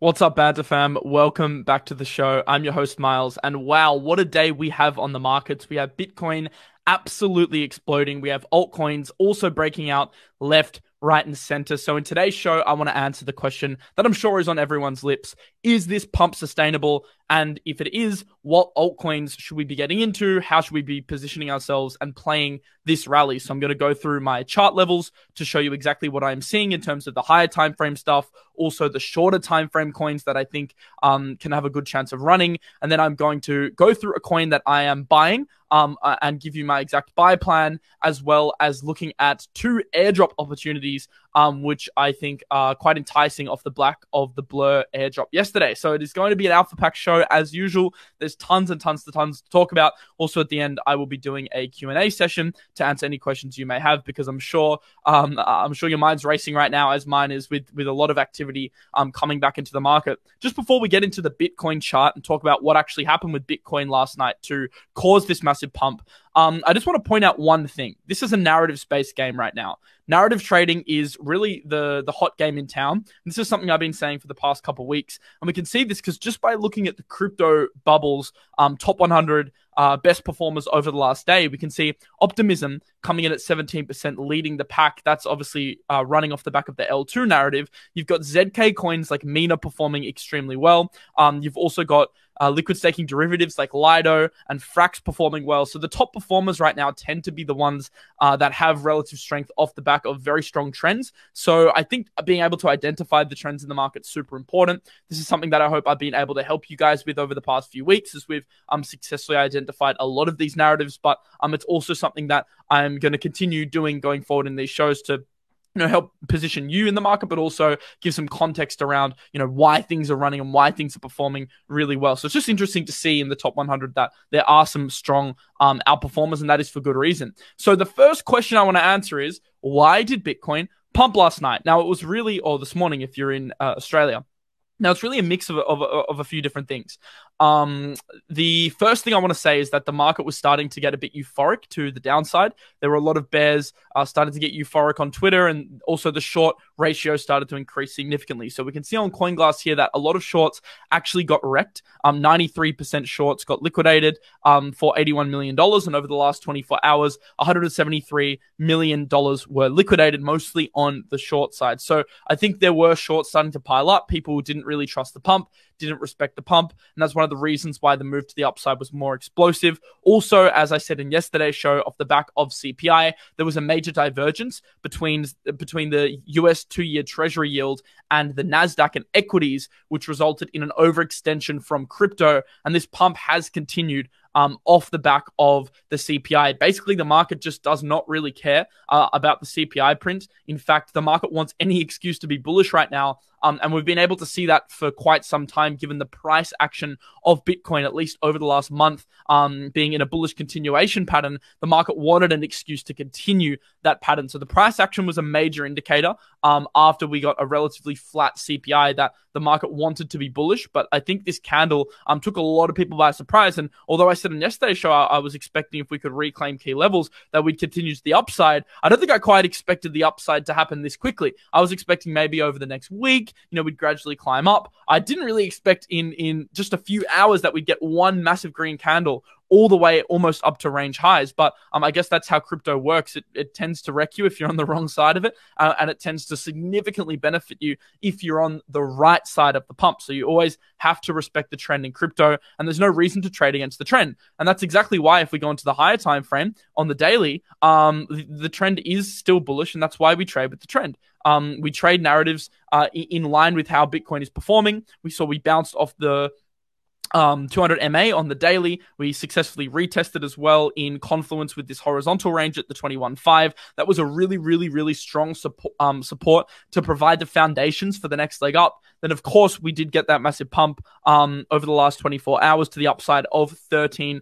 What's up, Banter fam? Welcome back to the show. I'm your host, Miles. And wow, what a day we have on the markets. We have Bitcoin absolutely exploding. We have altcoins also breaking out left, right, and center. So, in today's show, I want to answer the question that I'm sure is on everyone's lips Is this pump sustainable? And if it is, what altcoins should we be getting into? How should we be positioning ourselves and playing this rally? So I'm going to go through my chart levels to show you exactly what I'm seeing in terms of the higher time frame stuff, also the shorter time frame coins that I think um, can have a good chance of running, and then I'm going to go through a coin that I am buying um, uh, and give you my exact buy plan, as well as looking at two airdrop opportunities, um, which I think are quite enticing off the back of the Blur airdrop yesterday. So it is going to be an Alpha Pack show as usual. There's tons and tons and tons to talk about. Also, at the end, I will be doing a Q&A session to answer any questions you may have because I'm sure um, I'm sure your mind's racing right now as mine is with with a lot of activity um, coming back into the market. Just before we get into the Bitcoin chart and talk about what actually happened with Bitcoin last night to cause this massive pump, um, I just want to point out one thing. This is a narrative space game right now. Narrative trading is really the the hot game in town. This is something I've been saying for the past couple weeks, and we can see this because just by looking at the crypto bubbles, um, top 100 uh, best performers over the last day, we can see Optimism coming in at 17%, leading the pack. That's obviously uh, running off the back of the L2 narrative. You've got ZK coins like Mina performing extremely well. Um, you've also got uh, liquid staking derivatives like Lido and Frax performing well. So the top performers right now tend to be the ones uh, that have relative strength off the back of very strong trends. So I think being able to identify the trends in the market is super important. This is something that I hope I've been able to help you guys with over the past few weeks as we've um, successfully identified a lot of these narratives. But um, it's also something that I'm going to continue doing going forward in these shows to you know help position you in the market but also give some context around you know why things are running and why things are performing really well so it's just interesting to see in the top 100 that there are some strong um, outperformers and that is for good reason so the first question i want to answer is why did bitcoin pump last night now it was really or this morning if you're in uh, australia now it's really a mix of, of, of a few different things. Um, the first thing I want to say is that the market was starting to get a bit euphoric to the downside. There were a lot of bears uh, started to get euphoric on Twitter, and also the short ratio started to increase significantly. So we can see on CoinGlass here that a lot of shorts actually got wrecked. Um, 93% shorts got liquidated um, for $81 million, and over the last 24 hours, $173 million were liquidated, mostly on the short side. So I think there were shorts starting to pile up. People didn't really trust the pump didn't respect the pump. And that's one of the reasons why the move to the upside was more explosive. Also, as I said in yesterday's show, off the back of CPI, there was a major divergence between, between the US two year treasury yield and the NASDAQ and equities, which resulted in an overextension from crypto. And this pump has continued um, off the back of the CPI. Basically, the market just does not really care uh, about the CPI print. In fact, the market wants any excuse to be bullish right now. Um, and we've been able to see that for quite some time, given the price action of Bitcoin, at least over the last month, um, being in a bullish continuation pattern. The market wanted an excuse to continue that pattern. So the price action was a major indicator um, after we got a relatively flat CPI that the market wanted to be bullish. But I think this candle um, took a lot of people by surprise. And although I said in yesterday's show I, I was expecting if we could reclaim key levels that we'd continue to the upside, I don't think I quite expected the upside to happen this quickly. I was expecting maybe over the next week, you know, we'd gradually climb up. I didn't really expect in in just a few hours that we'd get one massive green candle all the way almost up to range highs. But um, I guess that's how crypto works. It, it tends to wreck you if you're on the wrong side of it, uh, and it tends to significantly benefit you if you're on the right side of the pump. So you always have to respect the trend in crypto, and there's no reason to trade against the trend. And that's exactly why, if we go into the higher time frame on the daily, um, the, the trend is still bullish, and that's why we trade with the trend. Um, we trade narratives uh, in line with how Bitcoin is performing. We saw we bounced off the um, 200 MA on the daily. We successfully retested as well in confluence with this horizontal range at the 21.5. That was a really, really, really strong support, um, support to provide the foundations for the next leg up. Then, of course, we did get that massive pump um, over the last 24 hours to the upside of 13%.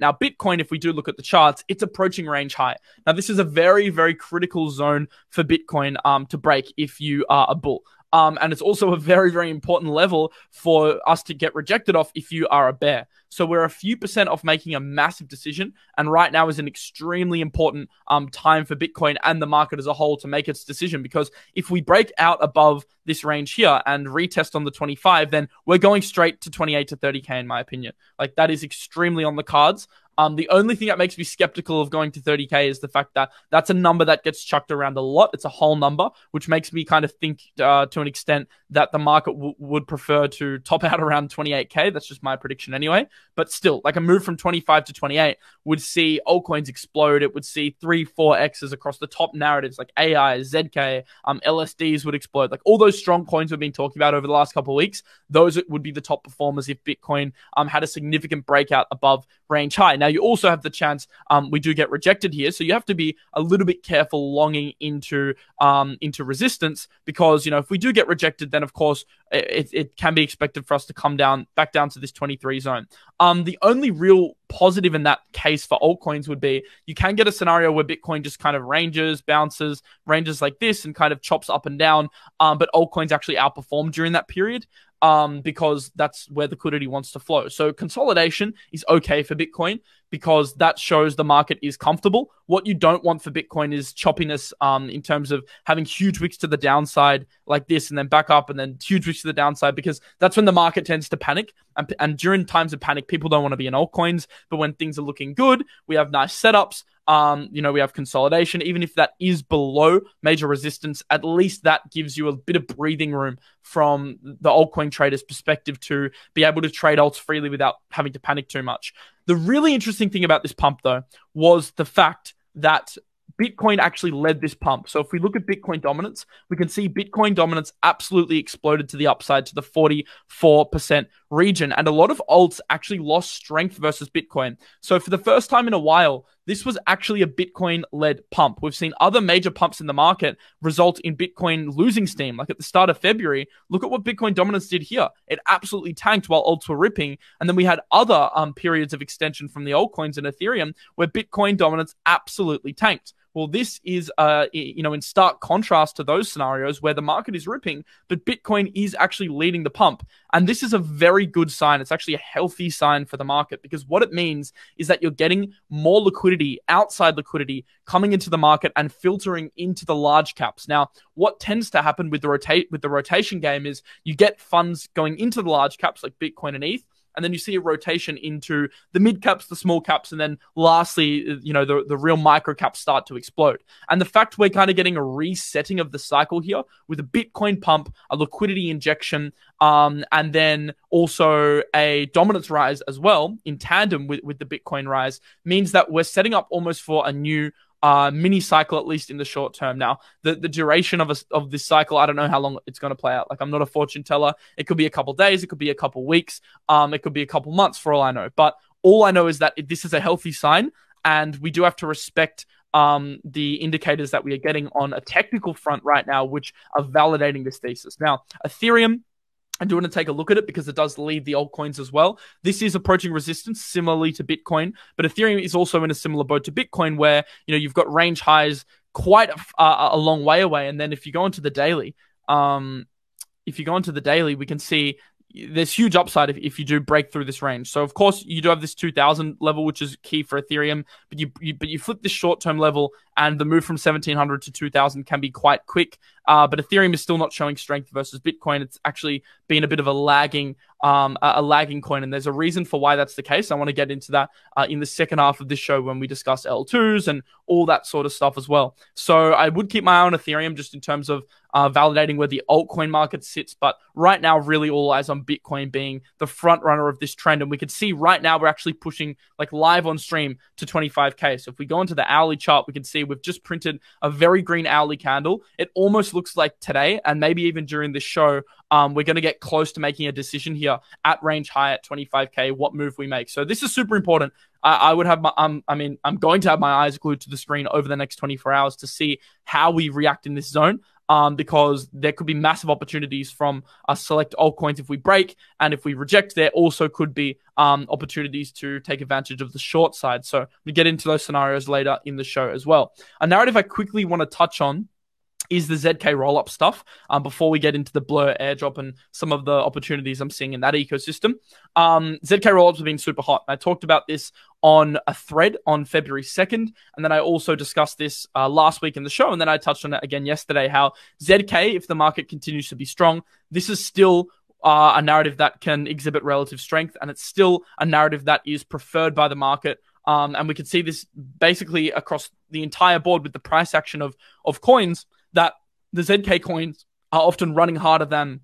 Now, Bitcoin, if we do look at the charts, it's approaching range high. Now, this is a very, very critical zone for Bitcoin um, to break if you are a bull. Um, and it's also a very, very important level for us to get rejected off if you are a bear. So we're a few percent off making a massive decision. And right now is an extremely important um, time for Bitcoin and the market as a whole to make its decision. Because if we break out above this range here and retest on the 25, then we're going straight to 28 to 30K, in my opinion. Like that is extremely on the cards. Um, the only thing that makes me skeptical of going to 30k is the fact that that's a number that gets chucked around a lot. It's a whole number, which makes me kind of think uh, to an extent that the market w- would prefer to top out around 28k. That's just my prediction anyway. But still, like a move from 25 to 28 would see altcoins explode. It would see three, four X's across the top narratives like AI, ZK, um, LSDs would explode. Like all those strong coins we've been talking about over the last couple of weeks, those would be the top performers if Bitcoin um, had a significant breakout above range high. Now, you also have the chance um, we do get rejected here, so you have to be a little bit careful longing into um, into resistance because you know if we do get rejected, then of course it, it can be expected for us to come down back down to this 23 zone. Um, the only real positive in that case for altcoins would be you can get a scenario where Bitcoin just kind of ranges, bounces, ranges like this, and kind of chops up and down. Um, but altcoins actually outperform during that period um, because that's where liquidity wants to flow. So consolidation is okay for Bitcoin because that shows the market is comfortable. What you don't want for Bitcoin is choppiness um, in terms of having huge wicks to the downside like this and then back up and then huge wicks to the downside because that's when the market tends to panic. And, and during times of panic, people don't want to be in altcoins. But when things are looking good, we have nice setups. Um, you know, we have consolidation. Even if that is below major resistance, at least that gives you a bit of breathing room from the altcoin trader's perspective to be able to trade alts freely without having to panic too much. The really interesting thing about this pump, though, was the fact that Bitcoin actually led this pump. So if we look at Bitcoin dominance, we can see Bitcoin dominance absolutely exploded to the upside to the 44% region. And a lot of alts actually lost strength versus Bitcoin. So for the first time in a while, this was actually a Bitcoin led pump. We've seen other major pumps in the market result in Bitcoin losing steam. Like at the start of February, look at what Bitcoin dominance did here. It absolutely tanked while alts were ripping. And then we had other um, periods of extension from the altcoins and Ethereum where Bitcoin dominance absolutely tanked. Well, this is, uh, you know, in stark contrast to those scenarios where the market is ripping, but Bitcoin is actually leading the pump. And this is a very good sign. It's actually a healthy sign for the market because what it means is that you're getting more liquidity, outside liquidity, coming into the market and filtering into the large caps. Now, what tends to happen with the rotate with the rotation game is you get funds going into the large caps like Bitcoin and ETH and then you see a rotation into the mid caps, the small caps, and then lastly, you know, the, the real micro caps start to explode. And the fact we're kind of getting a resetting of the cycle here with a Bitcoin pump, a liquidity injection, um, and then also a dominance rise as well in tandem with, with the Bitcoin rise means that we're setting up almost for a new uh, mini cycle, at least in the short term. Now, the, the duration of a, of this cycle, I don't know how long it's going to play out. Like, I'm not a fortune teller. It could be a couple days, it could be a couple weeks, um, it could be a couple months for all I know. But all I know is that this is a healthy sign, and we do have to respect um, the indicators that we are getting on a technical front right now, which are validating this thesis. Now, Ethereum I do want to take a look at it because it does lead the altcoins as well. This is approaching resistance similarly to Bitcoin, but Ethereum is also in a similar boat to Bitcoin where, you know, you've got range highs quite a, a long way away. And then if you go into the daily, um, if you go into the daily, we can see there's huge upside if, if you do break through this range. So of course you do have this 2000 level, which is key for Ethereum, but you, you but you flip this short term level and the move from 1700 to 2000 can be quite quick. Uh, but Ethereum is still not showing strength versus Bitcoin. It's actually been a bit of a lagging, um, a, a lagging coin, and there's a reason for why that's the case. I want to get into that uh, in the second half of this show when we discuss L2s and all that sort of stuff as well. So I would keep my eye on Ethereum just in terms of uh, validating where the altcoin market sits. But right now, really all eyes on Bitcoin being the front runner of this trend, and we can see right now we're actually pushing like live on stream to 25k. So if we go into the hourly chart, we can see we've just printed a very green hourly candle. It almost looks like today, and maybe even during this show, um, we're going to get close to making a decision here at range high at 25k, what move we make. So this is super important. I, I would have my, um, I mean, I'm going to have my eyes glued to the screen over the next 24 hours to see how we react in this zone um, because there could be massive opportunities from a select altcoins if we break, and if we reject, there also could be um, opportunities to take advantage of the short side. So we get into those scenarios later in the show as well. A narrative I quickly want to touch on is the ZK rollup stuff um, before we get into the Blur airdrop and some of the opportunities I'm seeing in that ecosystem. Um, ZK rollups have been super hot. I talked about this on a thread on February 2nd. And then I also discussed this uh, last week in the show. And then I touched on it again yesterday how ZK, if the market continues to be strong, this is still uh, a narrative that can exhibit relative strength. And it's still a narrative that is preferred by the market um, and we can see this basically across the entire board with the price action of of coins that the ZK coins are often running harder than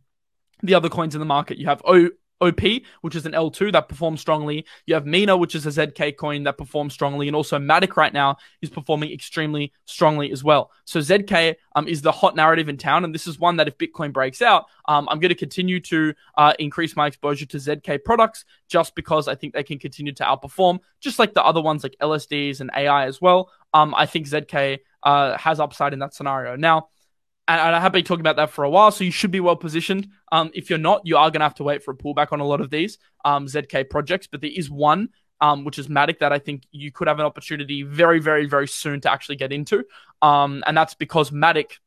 the other coins in the market. You have o- OP, which is an L2 that performs strongly. You have Mina, which is a ZK coin that performs strongly. And also Matic right now is performing extremely strongly as well. So ZK um, is the hot narrative in town. And this is one that if Bitcoin breaks out, um, I'm going to continue to uh, increase my exposure to ZK products just because I think they can continue to outperform, just like the other ones like LSDs and AI as well. Um, I think ZK uh, has upside in that scenario. Now, and I have been talking about that for a while, so you should be well positioned. Um, if you're not, you are going to have to wait for a pullback on a lot of these um, ZK projects, but there is one, um, which is Matic, that I think you could have an opportunity very, very, very soon to actually get into. Um, and that's because Matic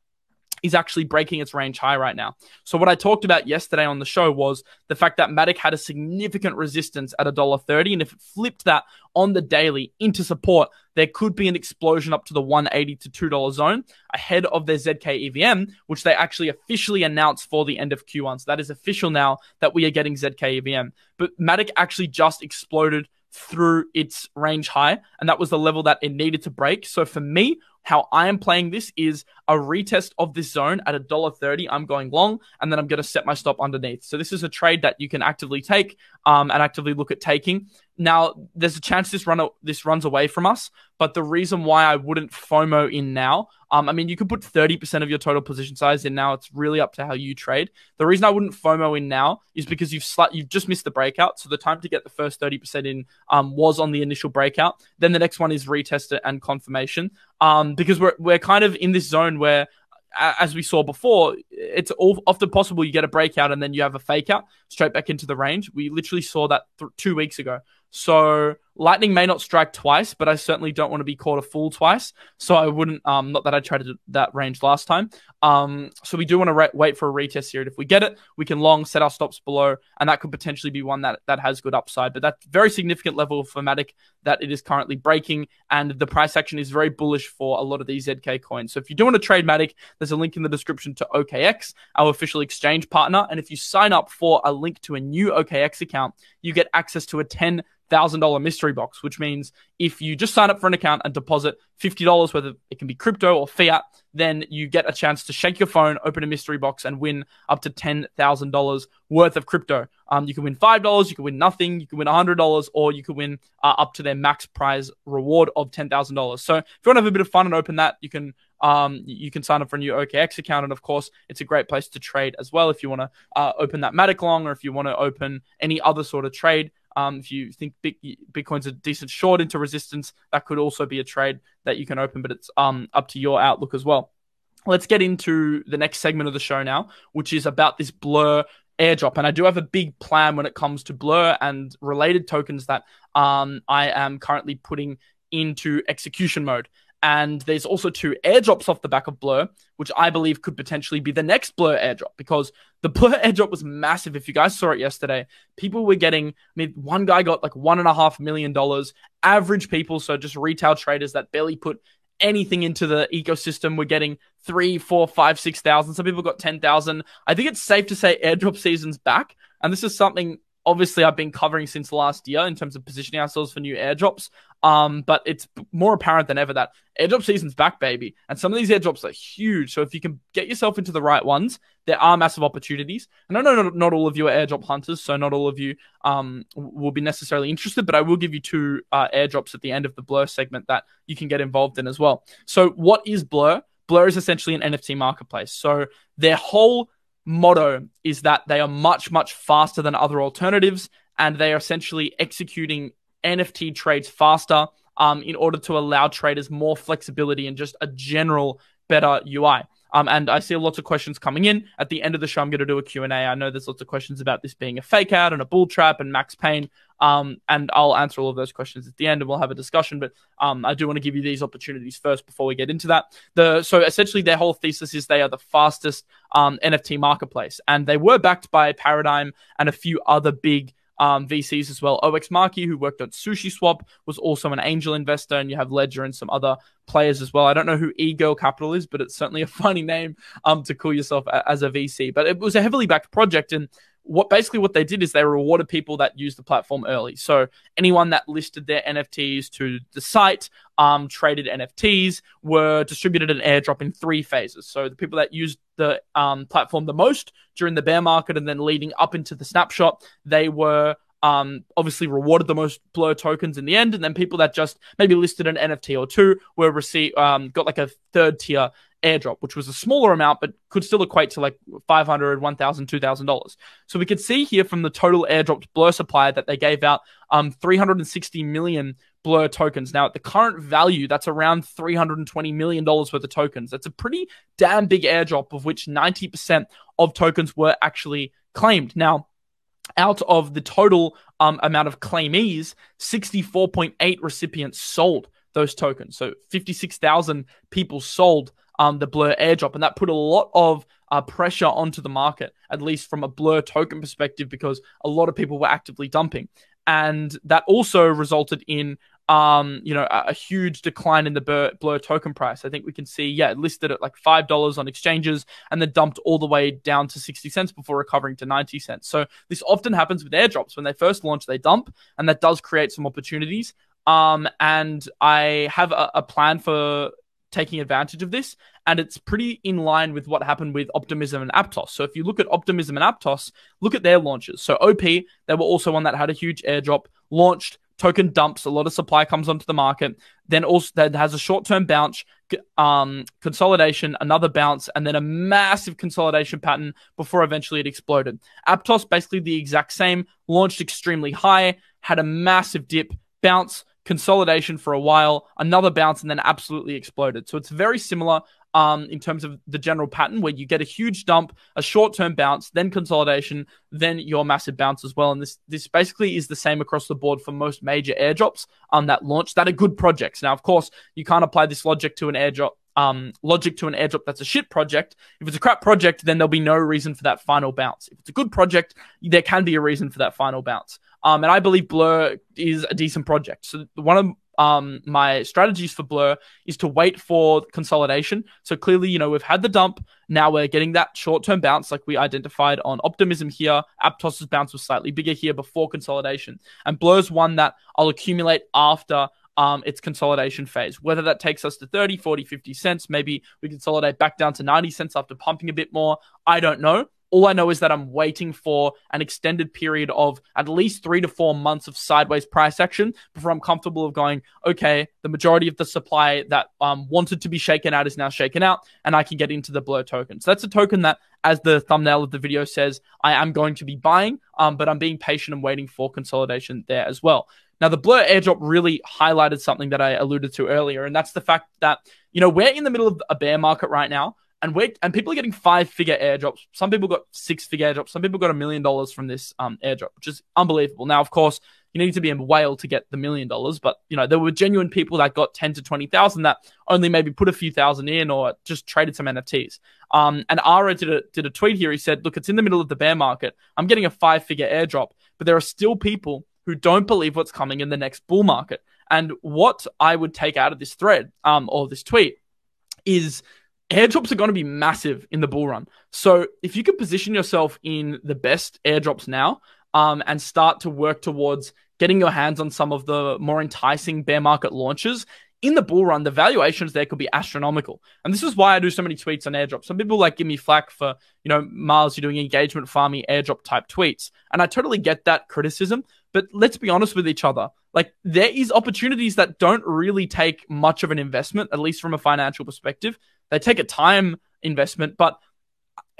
is actually breaking its range high right now. So what I talked about yesterday on the show was the fact that Matic had a significant resistance at $1.30 and if it flipped that on the daily into support, there could be an explosion up to the 180 to $2 zone ahead of their ZK EVM, which they actually officially announced for the end of Q1. So that is official now that we are getting ZK EVM. But Matic actually just exploded through its range high, and that was the level that it needed to break. So for me, how I am playing this is a retest of this zone at a dollar thirty. I'm going long, and then I'm going to set my stop underneath. So this is a trade that you can actively take um, and actively look at taking. Now, there's a chance this run this runs away from us, but the reason why I wouldn't FOMO in now, um, I mean, you could put 30% of your total position size in now. It's really up to how you trade. The reason I wouldn't FOMO in now is because you've sl- you've just missed the breakout, so the time to get the first 30% in um, was on the initial breakout. Then the next one is retest and confirmation, um, because we're we're kind of in this zone where as we saw before, it's often possible you get a breakout and then you have a fake out straight back into the range. We literally saw that th- two weeks ago. So lightning may not strike twice, but I certainly don't want to be caught a fool twice. So I wouldn't. Um, not that I tried that range last time. Um, so we do want to re- wait for a retest here. If we get it, we can long set our stops below, and that could potentially be one that that has good upside. But that's very significant level of Matic that it is currently breaking, and the price action is very bullish for a lot of these ZK coins. So if you do want to trade Matic, there's a link in the description to OKX, our official exchange partner, and if you sign up for a link to a new OKX account, you get access to a 10 thousand dollar mystery box, which means if you just sign up for an account and deposit fifty dollars, whether it can be crypto or fiat, then you get a chance to shake your phone, open a mystery box, and win up to ten thousand dollars worth of crypto. Um, you can win five dollars, you can win nothing, you can win hundred dollars, or you can win uh, up to their max prize reward of ten thousand dollars. So if you want to have a bit of fun and open that, you can um, you can sign up for a new OKX account, and of course, it's a great place to trade as well. If you want to uh, open that Matic long, or if you want to open any other sort of trade, um, if you think Bitcoin's a decent short into resistance, that could also be a trade that you can open, but it's um, up to your outlook as well. Let's get into the next segment of the show now, which is about this Blur airdrop. And I do have a big plan when it comes to Blur and related tokens that um, I am currently putting into execution mode. And there's also two airdrops off the back of Blur, which I believe could potentially be the next Blur airdrop because the Blur airdrop was massive. If you guys saw it yesterday, people were getting, I mean, one guy got like one and a half million dollars. Average people, so just retail traders that barely put anything into the ecosystem, were getting three, four, five, six thousand. Some people got 10,000. I think it's safe to say airdrop season's back. And this is something obviously I've been covering since last year in terms of positioning ourselves for new airdrops. Um, but it's more apparent than ever that airdrop season's back, baby. And some of these airdrops are huge. So if you can get yourself into the right ones, there are massive opportunities. And I know not, not all of you are airdrop hunters, so not all of you um, will be necessarily interested, but I will give you two uh, airdrops at the end of the Blur segment that you can get involved in as well. So what is Blur? Blur is essentially an NFT marketplace. So their whole motto is that they are much, much faster than other alternatives and they are essentially executing NFT trades faster um, in order to allow traders more flexibility and just a general better UI. Um, and I see lots of questions coming in. At the end of the show, I'm going to do a Q&A. I know there's lots of questions about this being a fake out and a bull trap and Max Pain. Um, and I'll answer all of those questions at the end and we'll have a discussion. But um, I do want to give you these opportunities first before we get into that. The So essentially, their whole thesis is they are the fastest um, NFT marketplace. And they were backed by Paradigm and a few other big um, VCs as well. 0xMaki, who worked at SushiSwap, was also an angel investor, and you have Ledger and some other players as well. I don't know who E-Girl Capital is, but it's certainly a funny name um, to call yourself as a VC. But it was a heavily backed project, and what basically what they did is they rewarded people that used the platform early. So anyone that listed their NFTs to the site, um, traded NFTs, were distributed an airdrop in three phases. So the people that used the um, platform the most during the bear market and then leading up into the snapshot, they were um, obviously rewarded the most blur tokens in the end, and then people that just maybe listed an NFT or two were received um, got like a third tier airdrop, which was a smaller amount, but could still equate to like 500, 1000, 2000 dollars. So we could see here from the total airdropped blur supply that they gave out um 360 million blur tokens. Now at the current value, that's around 320 million dollars worth of tokens. That's a pretty damn big airdrop, of which 90% of tokens were actually claimed. Now out of the total um, amount of claimees, 64.8 recipients sold those tokens. So 56,000 people sold um, the Blur airdrop, and that put a lot of uh, pressure onto the market, at least from a Blur token perspective, because a lot of people were actively dumping, and that also resulted in um, you know, a, a, huge decline in the Blur, Blur token price. I think we can see, yeah, listed at like five dollars on exchanges, and then dumped all the way down to sixty cents before recovering to ninety cents. So this often happens with airdrops when they first launch, they dump, and that does create some opportunities. Um, and I have a, a plan for taking advantage of this. And it's pretty in line with what happened with Optimism and Aptos. So if you look at Optimism and Aptos, look at their launches. So OP, they were also one that had a huge airdrop, launched, token dumps, a lot of supply comes onto the market, then also that has a short-term bounce, um, consolidation, another bounce, and then a massive consolidation pattern before eventually it exploded. Aptos basically the exact same, launched extremely high, had a massive dip, bounce, consolidation for a while, another bounce, and then absolutely exploded. So it's very similar um, in terms of the general pattern where you get a huge dump, a short term bounce, then consolidation, then your massive bounce as well. And this this basically is the same across the board for most major airdrops um, that launch that are good projects. Now, of course, you can't apply this logic to an airdrop um, logic to an airdrop that's a shit project. If it's a crap project, then there'll be no reason for that final bounce. If it's a good project, there can be a reason for that final bounce. Um, and I believe Blur is a decent project. So one of um, my strategies for Blur is to wait for consolidation. So clearly, you know, we've had the dump. Now we're getting that short term bounce, like we identified on Optimism here. Aptos's bounce was slightly bigger here before consolidation. And Blur's one that I'll accumulate after um, its consolidation phase. Whether that takes us to 30, 40, 50 cents, maybe we consolidate back down to 90 cents after pumping a bit more. I don't know. All I know is that I'm waiting for an extended period of at least three to four months of sideways price action before I'm comfortable of going, okay, the majority of the supply that um, wanted to be shaken out is now shaken out, and I can get into the Blur token. So that's a token that, as the thumbnail of the video says, I am going to be buying, um, but I'm being patient and waiting for consolidation there as well. Now, the Blur airdrop really highlighted something that I alluded to earlier, and that's the fact that, you know, we're in the middle of a bear market right now and we and people are getting five figure airdrops. Some people got six figure airdrops. Some people got a million dollars from this um, airdrop, which is unbelievable. Now, of course, you need to be a whale to get the million dollars, but you know there were genuine people that got ten to twenty thousand that only maybe put a few thousand in or just traded some NFTs. Um, and Ara did a did a tweet here. He said, "Look, it's in the middle of the bear market. I'm getting a five figure airdrop, but there are still people who don't believe what's coming in the next bull market." And what I would take out of this thread um, or this tweet is airdrops are going to be massive in the bull run. So if you can position yourself in the best airdrops now um, and start to work towards getting your hands on some of the more enticing bear market launches, in the bull run, the valuations there could be astronomical. And this is why I do so many tweets on airdrops. Some people like give me flack for, you know, Miles, you're doing engagement farming airdrop type tweets. And I totally get that criticism. But let's be honest with each other. Like there is opportunities that don't really take much of an investment, at least from a financial perspective. They take a time investment, but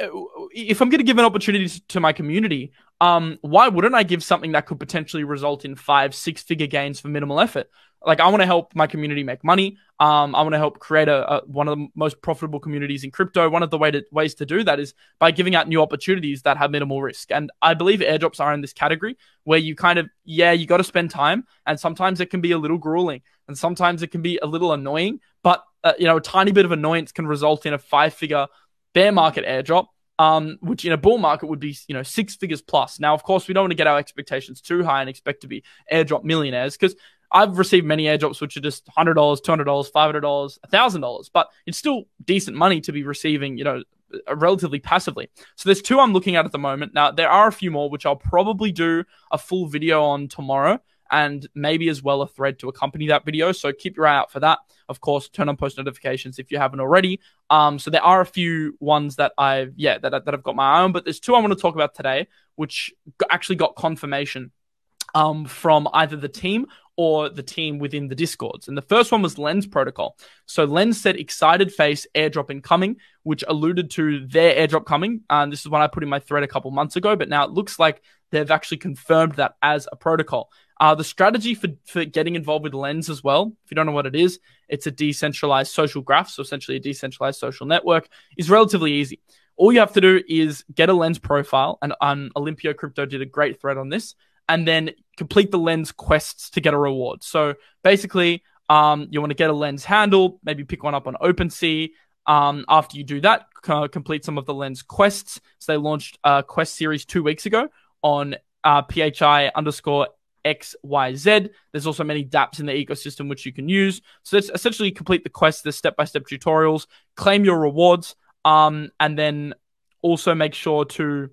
uh, if I'm going to give an opportunity to my community, um, why wouldn't I give something that could potentially result in five, six figure gains for minimal effort? Like I want to help my community make money. Um, I want to help create a, a, one of the most profitable communities in crypto. One of the way to, ways to do that is by giving out new opportunities that have minimal risk. And I believe airdrops are in this category where you kind of yeah you got to spend time, and sometimes it can be a little grueling, and sometimes it can be a little annoying. But uh, you know, a tiny bit of annoyance can result in a five figure bear market airdrop um, which in a bull market would be you know six figures plus. Now, of course, we don't want to get our expectations too high and expect to be airdrop millionaires because I've received many airdrops which are just hundred dollars, two hundred dollars, five hundred dollars, thousand dollars, but it's still decent money to be receiving. You know, relatively passively. So there's two I'm looking at at the moment. Now there are a few more which I'll probably do a full video on tomorrow and maybe as well a thread to accompany that video. So keep your eye out for that. Of course, turn on post notifications if you haven't already. Um, so there are a few ones that I've yeah that that I've got my own, but there's two I want to talk about today, which actually got confirmation um, from either the team or the team within the discords. And the first one was Lens Protocol. So Lens said excited face airdrop incoming, which alluded to their airdrop coming. And this is one I put in my thread a couple months ago, but now it looks like they've actually confirmed that as a protocol. Uh, the strategy for, for getting involved with Lens as well, if you don't know what it is, it's a decentralized social graph, so essentially a decentralized social network, is relatively easy. All you have to do is get a Lens profile, and um, Olimpio Crypto did a great thread on this, and then complete the Lens quests to get a reward. So basically, um, you want to get a Lens handle, maybe pick one up on OpenSea. Um, after you do that, uh, complete some of the Lens quests. So they launched a quest series two weeks ago on uh, PHI underscore XYZ. There's also many dApps in the ecosystem which you can use. So let's essentially complete the quest, the step by step tutorials, claim your rewards, um, and then also make sure to.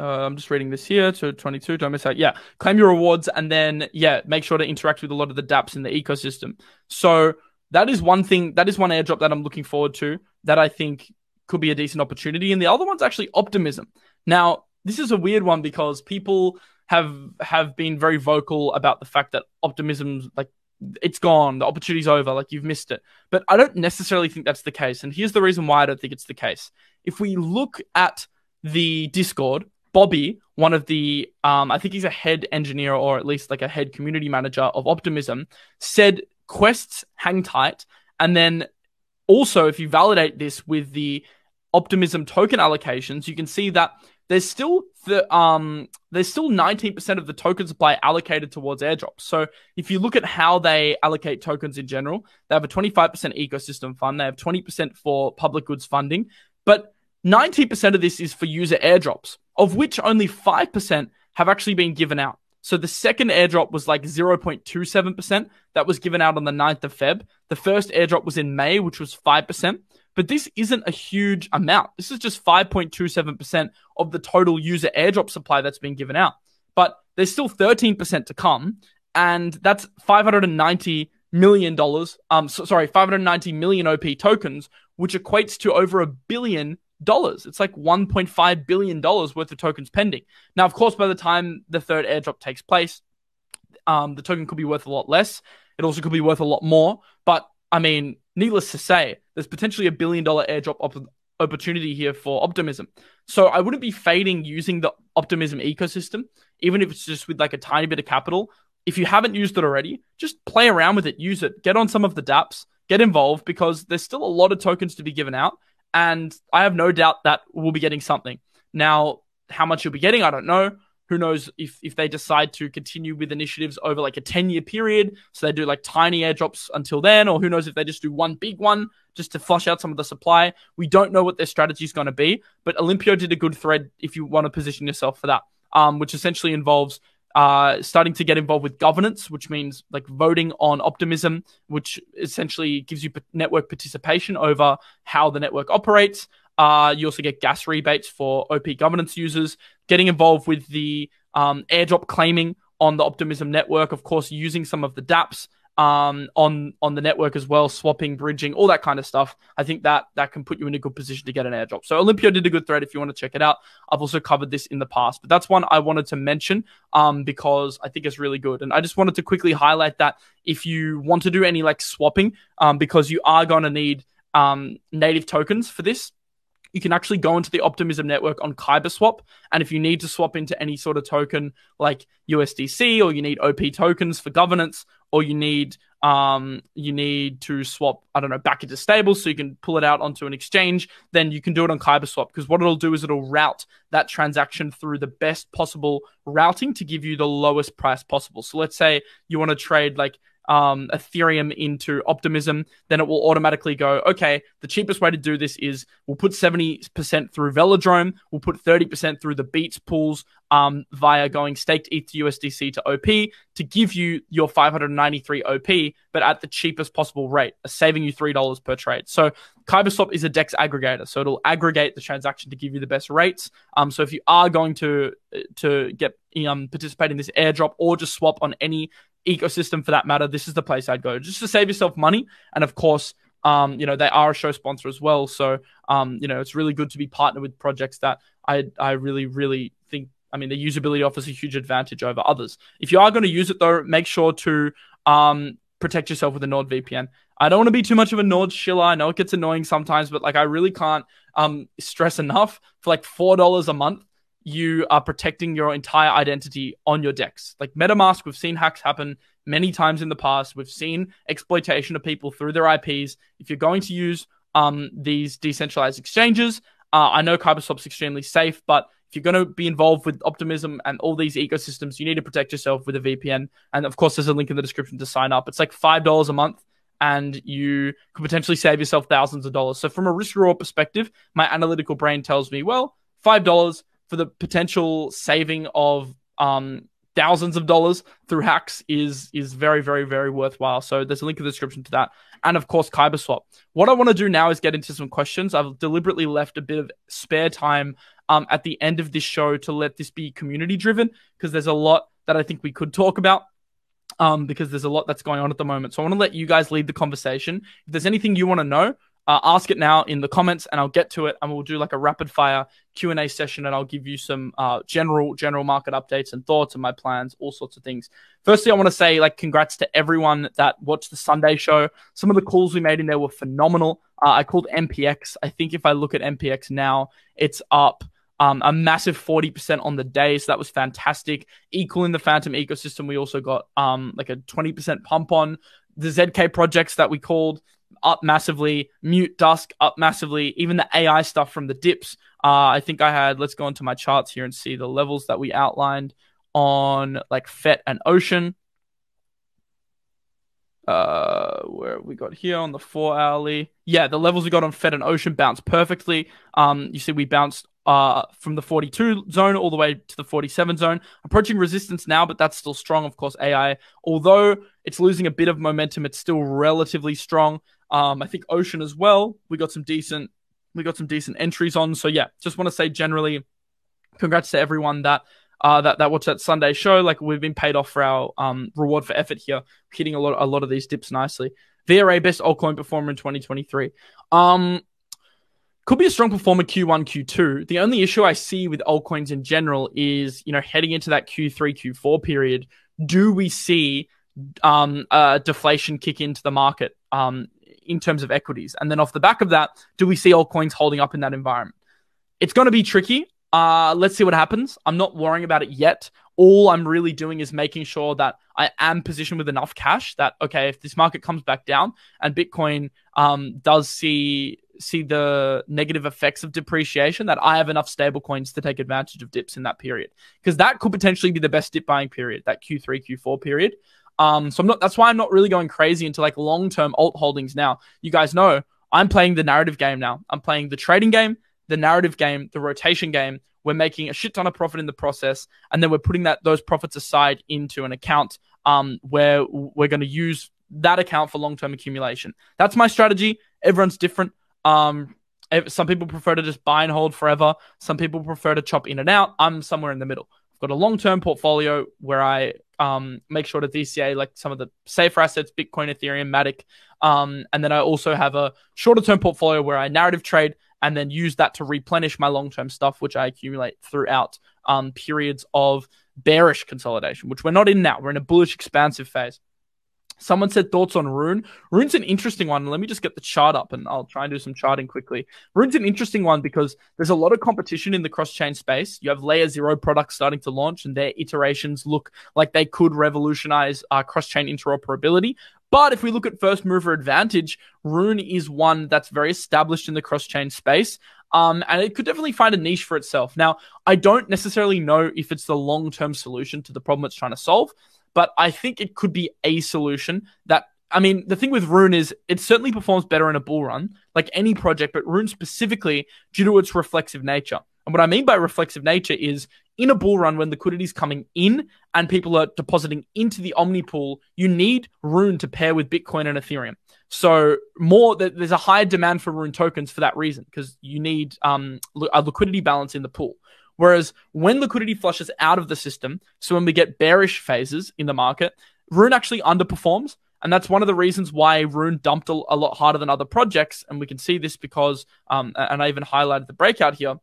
Uh, I'm just reading this here to 22. Don't miss out. Yeah, claim your rewards and then yeah, make sure to interact with a lot of the DApps in the ecosystem. So that is one thing. That is one airdrop that I'm looking forward to. That I think could be a decent opportunity. And the other one's actually optimism. Now this is a weird one because people have have been very vocal about the fact that optimism like it's gone, the opportunity's over, like you've missed it. But I don't necessarily think that's the case. And here's the reason why I don't think it's the case. If we look at the Discord, Bobby, one of the, um, I think he's a head engineer or at least like a head community manager of Optimism, said quests hang tight. And then also, if you validate this with the Optimism token allocations, you can see that there's still the um there's still 19% of the token supply allocated towards airdrops. So if you look at how they allocate tokens in general, they have a 25% ecosystem fund, they have 20% for public goods funding, but 90% of this is for user airdrops, of which only 5% have actually been given out. So the second airdrop was like 0.27% that was given out on the 9th of Feb. The first airdrop was in May, which was 5%. But this isn't a huge amount. This is just 5.27% of the total user airdrop supply that's been given out. But there's still 13% to come. And that's 590 million dollars. Um, so, sorry, 590 million OP tokens, which equates to over a billion dollars. It's like 1.5 billion dollars worth of tokens pending. Now, of course, by the time the third airdrop takes place, um, the token could be worth a lot less. It also could be worth a lot more. But I mean, needless to say, there's potentially a billion dollar airdrop op- opportunity here for Optimism. So I wouldn't be fading using the Optimism ecosystem, even if it's just with like a tiny bit of capital. If you haven't used it already, just play around with it, use it, get on some of the dApps, get involved because there's still a lot of tokens to be given out. And I have no doubt that we'll be getting something. Now, how much you'll be getting, I don't know. Who knows if, if they decide to continue with initiatives over like a 10 year period. So they do like tiny airdrops until then, or who knows if they just do one big one just to flush out some of the supply. We don't know what their strategy is going to be, but Olimpio did a good thread if you want to position yourself for that, um, which essentially involves starting to get involved with governance, which means like voting on optimism, which essentially gives you network participation over how the network operates. Uh, you also get gas rebates for OP governance users, getting involved with the um, airdrop claiming on the Optimism network, of course, using some of the dApps um, on on the network as well, swapping, bridging, all that kind of stuff. I think that that can put you in a good position to get an airdrop. So Olimpio did a good thread if you want to check it out. I've also covered this in the past, but that's one I wanted to mention um, because I think it's really good. And I just wanted to quickly highlight that if you want to do any like swapping, um, because you are going to need um, native tokens for this you can actually go into the Optimism network on KyberSwap. And if you need to swap into any sort of token like USDC or you need OP tokens for governance or you need um, you need to swap, I don't know, back into stable so you can pull it out onto an exchange, then you can do it on KyberSwap because what it'll do is it'll route that transaction through the best possible routing to give you the lowest price possible. So let's say you want to trade like um, Ethereum into Optimism, then it will automatically go, okay, the cheapest way to do this is we'll put 70% through Velodrome, we'll put 30% through the Beets pools um, via going staked ETH to USDC to OP to give you your 593 OP, but at the cheapest possible rate, saving you $3 per trade. So KyberSwap is a DEX aggregator, so it'll aggregate the transaction to give you the best rates. Um, so if you are going to to get um, participate in this airdrop or just swap on any ecosystem for that matter, this is the place I'd go just to save yourself money. And of course, um, you know, they are a show sponsor as well. So, um, you know, it's really good to be partnered with projects that I, I really, really think, I mean, the usability offers a huge advantage over others. If you are going to use it though, make sure to, um, protect yourself with a NordVPN. I don't want to be too much of a Nord shiller. I know it gets annoying sometimes, but like I really can't um stress enough for like four dollars a month you are protecting your entire identity on your DEXs. Like MetaMask, we've seen hacks happen many times in the past. We've seen exploitation of people through their IPs. If you're going to use um, these decentralized exchanges, uh, I know KyberSwap's extremely safe, but if you're going to be involved with Optimism and all these ecosystems, you need to protect yourself with a VPN. And of course, there's a link in the description to sign up. It's like $5 a month and you could potentially save yourself thousands of dollars. So, from a risk reward perspective, my analytical brain tells me, well, $5 for the potential saving of um, thousands of dollars through hacks is is very very very worthwhile. So there's a link in the description to that, and of course KyberSwap. What I want to do now is get into some questions. I've deliberately left a bit of spare time um, at the end of this show to let this be community driven because there's a lot that I think we could talk about. Um, because there's a lot that's going on at the moment. So I want to let you guys lead the conversation. If there's anything you want to know, uh, ask it now in the comments and I'll get to it and we'll do like a rapid fire Q&A session and I'll give you some uh, general general market updates and thoughts and my plans, all sorts of things. Firstly, I want to say like congrats to everyone that watched the Sunday show. Some of the calls we made in there were phenomenal. Uh, I called MPX. I think if I look at MPX now, it's up um, a massive 40% on the day. So that was fantastic. Equal in the Fantom ecosystem, we also got um, like a 20% pump on the ZK projects that we called up massively. Mute Dusk up massively. Even the AI stuff from the dips. Uh, I think I had. Let's go into my charts here and see the levels that we outlined on like FET and Ocean. Uh, where we got here on the four hourly. Yeah, the levels we got on FET and Ocean bounced perfectly. Um, you see, we bounced uh, from the 42 zone all the way to the 47 zone. Approaching resistance now, but that's still strong. Of course, AI, although it's losing a bit of momentum, it's still relatively strong. Um, I think Ocean as well. We got some decent, we got some decent entries on. So yeah, just want to say generally, congrats to everyone that uh, that that watched that Sunday show. Like we've been paid off for our um, reward for effort here, hitting a lot a lot of these dips nicely. VRA best altcoin performer in 2023. Um, could be a strong performer Q1, Q2. The only issue I see with altcoins in general is, you know, heading into that Q3, Q4 period, do we see um, uh, deflation kick into the market? Um, in terms of equities. And then off the back of that, do we see altcoins holding up in that environment? It's going to be tricky. Uh, let's see what happens. I'm not worrying about it yet. All I'm really doing is making sure that I am positioned with enough cash that okay, if this market comes back down and Bitcoin um, does see see the negative effects of depreciation, that I have enough stable coins to take advantage of dips in that period because that could potentially be the best dip buying period, that Q3 Q4 period. Um, so I'm not. That's why I'm not really going crazy into like long term alt holdings now. You guys know I'm playing the narrative game now. I'm playing the trading game, the narrative game, the rotation game. We're making a shit ton of profit in the process, and then we're putting that those profits aside into an account um, where we're going to use that account for long term accumulation. That's my strategy. Everyone's different. Um, some people prefer to just buy and hold forever. Some people prefer to chop in and out. I'm somewhere in the middle. I've got a long term portfolio where I um, make sure to DCA like some of the safer assets, Bitcoin, Ethereum, Matic. Um, and then I also have a shorter term portfolio where I narrative trade and then use that to replenish my long term stuff, which I accumulate throughout um, periods of bearish consolidation, which we're not in now. We're in a bullish, expansive phase. Someone said thoughts on Rune. Rune's an interesting one. Let me just get the chart up and I'll try and do some charting quickly. Rune's an interesting one because there's a lot of competition in the cross chain space. You have layer zero products starting to launch and their iterations look like they could revolutionize uh, cross chain interoperability. But if we look at first mover advantage, Rune is one that's very established in the cross chain space. Um, and it could definitely find a niche for itself. Now, I don't necessarily know if it's the long term solution to the problem it's trying to solve but I think it could be a solution that I mean, the thing with Rune is it certainly performs better in a bull run, like any project, but Rune specifically due to its reflexive nature. And what I mean by reflexive nature is in a bull run when liquidity is coming in and people are depositing into the Omni pool, you need Rune to pair with Bitcoin and Ethereum. So more there's a higher demand for Rune tokens for that reason because you need um, a liquidity balance in the pool. Whereas when liquidity flushes out of the system, so when we get bearish phases in the market, Rune actually underperforms. And that's one of the reasons why Rune dumped a, a lot harder than other projects. And we can see this because, um, and I even highlighted the breakout here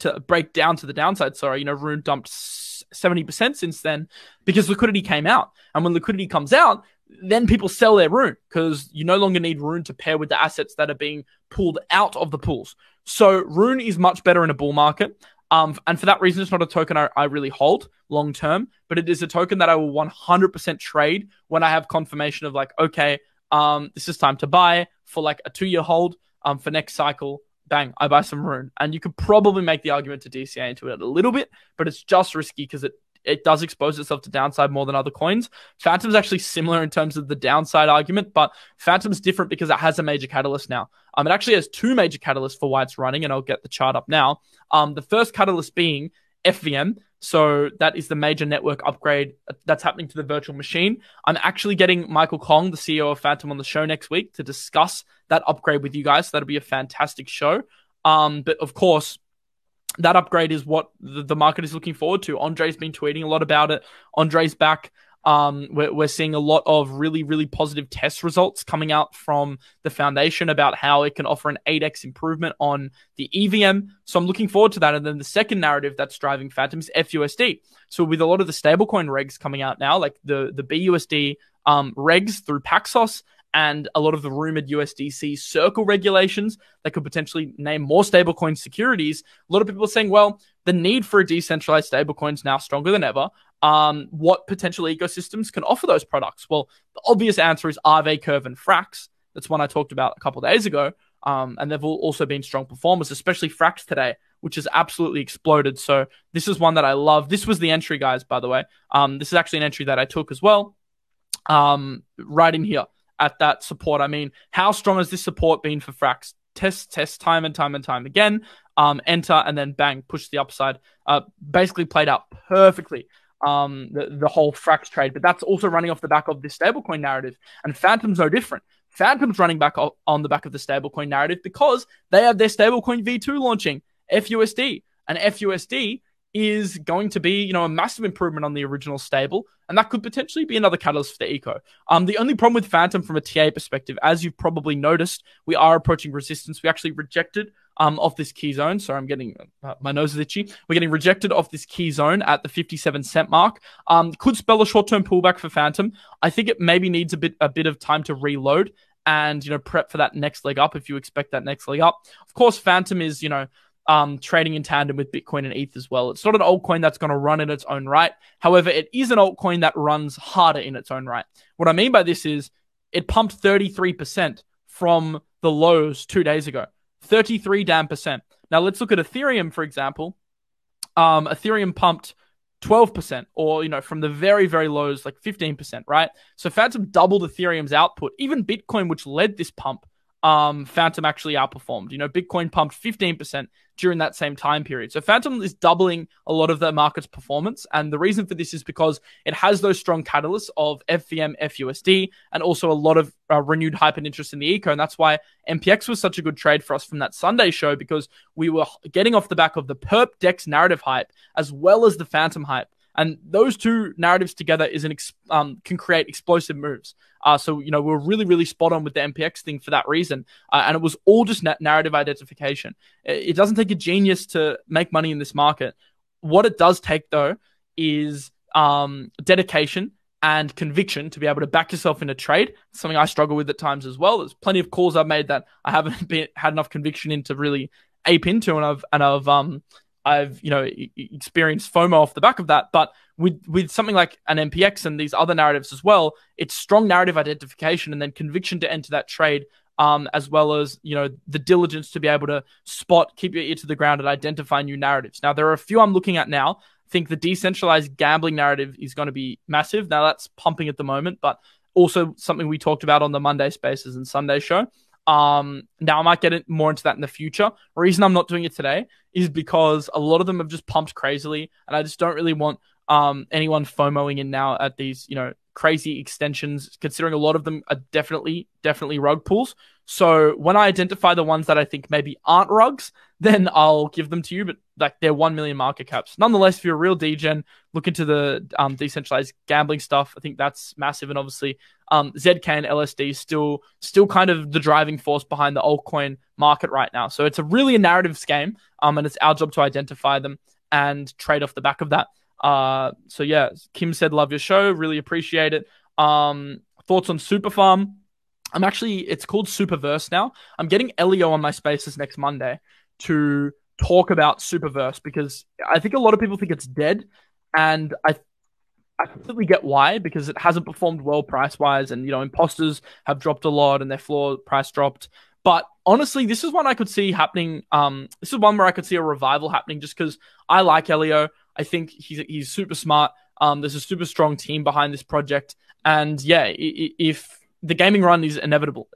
to break down to the downside. Sorry, you know, Rune dumped 70% since then because liquidity came out. And when liquidity comes out, then people sell their Rune because you no longer need Rune to pair with the assets that are being pulled out of the pools. So Rune is much better in a bull market. Um, and for that reason, it's not a token I, I really hold long term, but it is a token that I will 100% trade when I have confirmation of like, okay, um, this is time to buy for like a two year hold. Um, for next cycle, bang, I buy some Rune. And you could probably make the argument to DCA into it a little bit, but it's just risky because it it does expose itself to downside more than other coins. Fantom's actually similar in terms of the downside argument, but Fantom's different because it has a major catalyst now. Um, it actually has two major catalysts for why it's running, and I'll get the chart up now. Um, the first catalyst being FVM. So that is the major network upgrade that's happening to the virtual machine. I'm actually getting Michael Kong, the CEO of Fantom, on the show next week to discuss that upgrade with you guys. So that'll be a fantastic show. Um, but of course, that upgrade is what the, market is looking forward to. Andre's been tweeting a lot about it. Andre's back. Um, we're, we're seeing a lot of really, really positive test results coming out from the foundation about how it can offer an 8x improvement on the EVM. So I'm looking forward to that. And then the second narrative that's driving Fantom is FUSD. So with a lot of the stablecoin regs coming out now, like the, the BUSD um, regs through Paxos and a lot of the rumored USDC circle regulations that could potentially name more stablecoin securities. A lot of people are saying, well, the need for a decentralized stablecoin is now stronger than ever. Um, what potential ecosystems can offer those products? Well, the obvious answer is Aave, Curve, and Frax. That's one I talked about a couple days ago. Um, and they've also been strong performers, especially Frax today, which has absolutely exploded. So this is one that I love. This was the entry, guys, by the way. Um, this is actually an entry that I took as well. Um, right in here at that support. I mean, how strong has this support been for Frax? Test, test, time and time and time again. Um, enter and then bang, push the upside. Uh, basically played out perfectly. Um, the, the whole Frax trade, but that's also running off the back of this stablecoin narrative. And Fantom's no different. Fantom's running back on the back of the stablecoin narrative because they have their stablecoin V2 launching, FUSD. And FUSD is going to be, you know, a massive improvement on the original stable, and that could potentially be another catalyst for the eco. Um, the only problem with Fantom from a TA perspective, as you've probably noticed, we are approaching resistance. We actually rejected um off this key zone. Sorry, I'm getting uh, my nose is itchy. We're getting rejected off this key zone at the 57 cent mark. Um, could spell a short term pullback for Fantom. I think it maybe needs a bit a bit of time to reload and you know prep for that next leg up if you expect that next leg up. Of course, Fantom is you know um, trading in tandem with Bitcoin and ETH as well. It's not an altcoin that's going to run in its own right. However, it is an altcoin that runs harder in its own right. What I mean by this is it pumped 33% from the lows two days ago. 33 damn percent. Now let's look at Ethereum, for example. Um, Ethereum pumped 12% or, you know, from the very, very lows, like 15%, right? So Fantom doubled Ethereum's output. Even Bitcoin, which led this pump, um, Fantom actually outperformed. You know, Bitcoin pumped 15% during that same time period. So Fantom is doubling a lot of the market's performance. And the reason for this is because it has those strong catalysts of FVM, FUSD, and also a lot of uh, renewed hype and interest in the eco. And that's why MPX was such a good trade for us from that Sunday show because we were getting off the back of the Perp Dex narrative hype as well as the Fantom hype. And those two narratives together is an ex- um, can create explosive moves. Uh, so you know we're really really spot on with the MPX thing for that reason, uh, and it was all just na- narrative identification. It, it doesn't take a genius to make money in this market. What it does take though is um, dedication and conviction to be able to back yourself in a trade. Something I struggle with at times as well. There's plenty of calls I've made that I haven't been, had enough conviction in to really ape into, and I've and I've um I've you know experienced FOMO off the back of that. But with with something like an MPX and these other narratives as well, it's strong narrative identification and then conviction to enter that trade. Um, as well as you know the diligence to be able to spot, keep your ear to the ground, and identify new narratives. Now there are a few I'm looking at now I think the decentralized gambling narrative is going to be massive. Now that's pumping at the moment, but also something we talked about on the Monday Spaces and Sunday show. Um, now I might get more into that in the future. Reason I'm not doing it today is because a lot of them have just pumped crazily, and I just don't really want um anyone FOMOing in now at these, you know, crazy extensions, considering a lot of them are definitely, definitely rug pulls. So when I identify the ones that I think maybe aren't rugs, then I'll give them to you. But like they're one million market caps. Nonetheless, if you're a real degen, look into the um, decentralized gambling stuff. I think that's massive, and obviously um, ZK and LSD still still kind of the driving force behind the altcoin market right now. So it's a really a narrative game, um, and it's our job to identify them and trade off the back of that. Uh, so yeah, Kim said, "Love your show, really appreciate it." Um, thoughts on Super Farm? I'm actually, it's called Superverse now. I'm getting Elio on my spaces next Monday to talk about Superverse because I think a lot of people think it's dead. And I I completely get why because it hasn't performed well price wise, and you know imposters have dropped a lot and their floor price dropped. But honestly, this is one I could see happening. Um, this is one where I could see a revival happening just because I like Elio. I think he's he's super smart. Um, there's a super strong team behind this project, and yeah, if the gaming run is inevitable.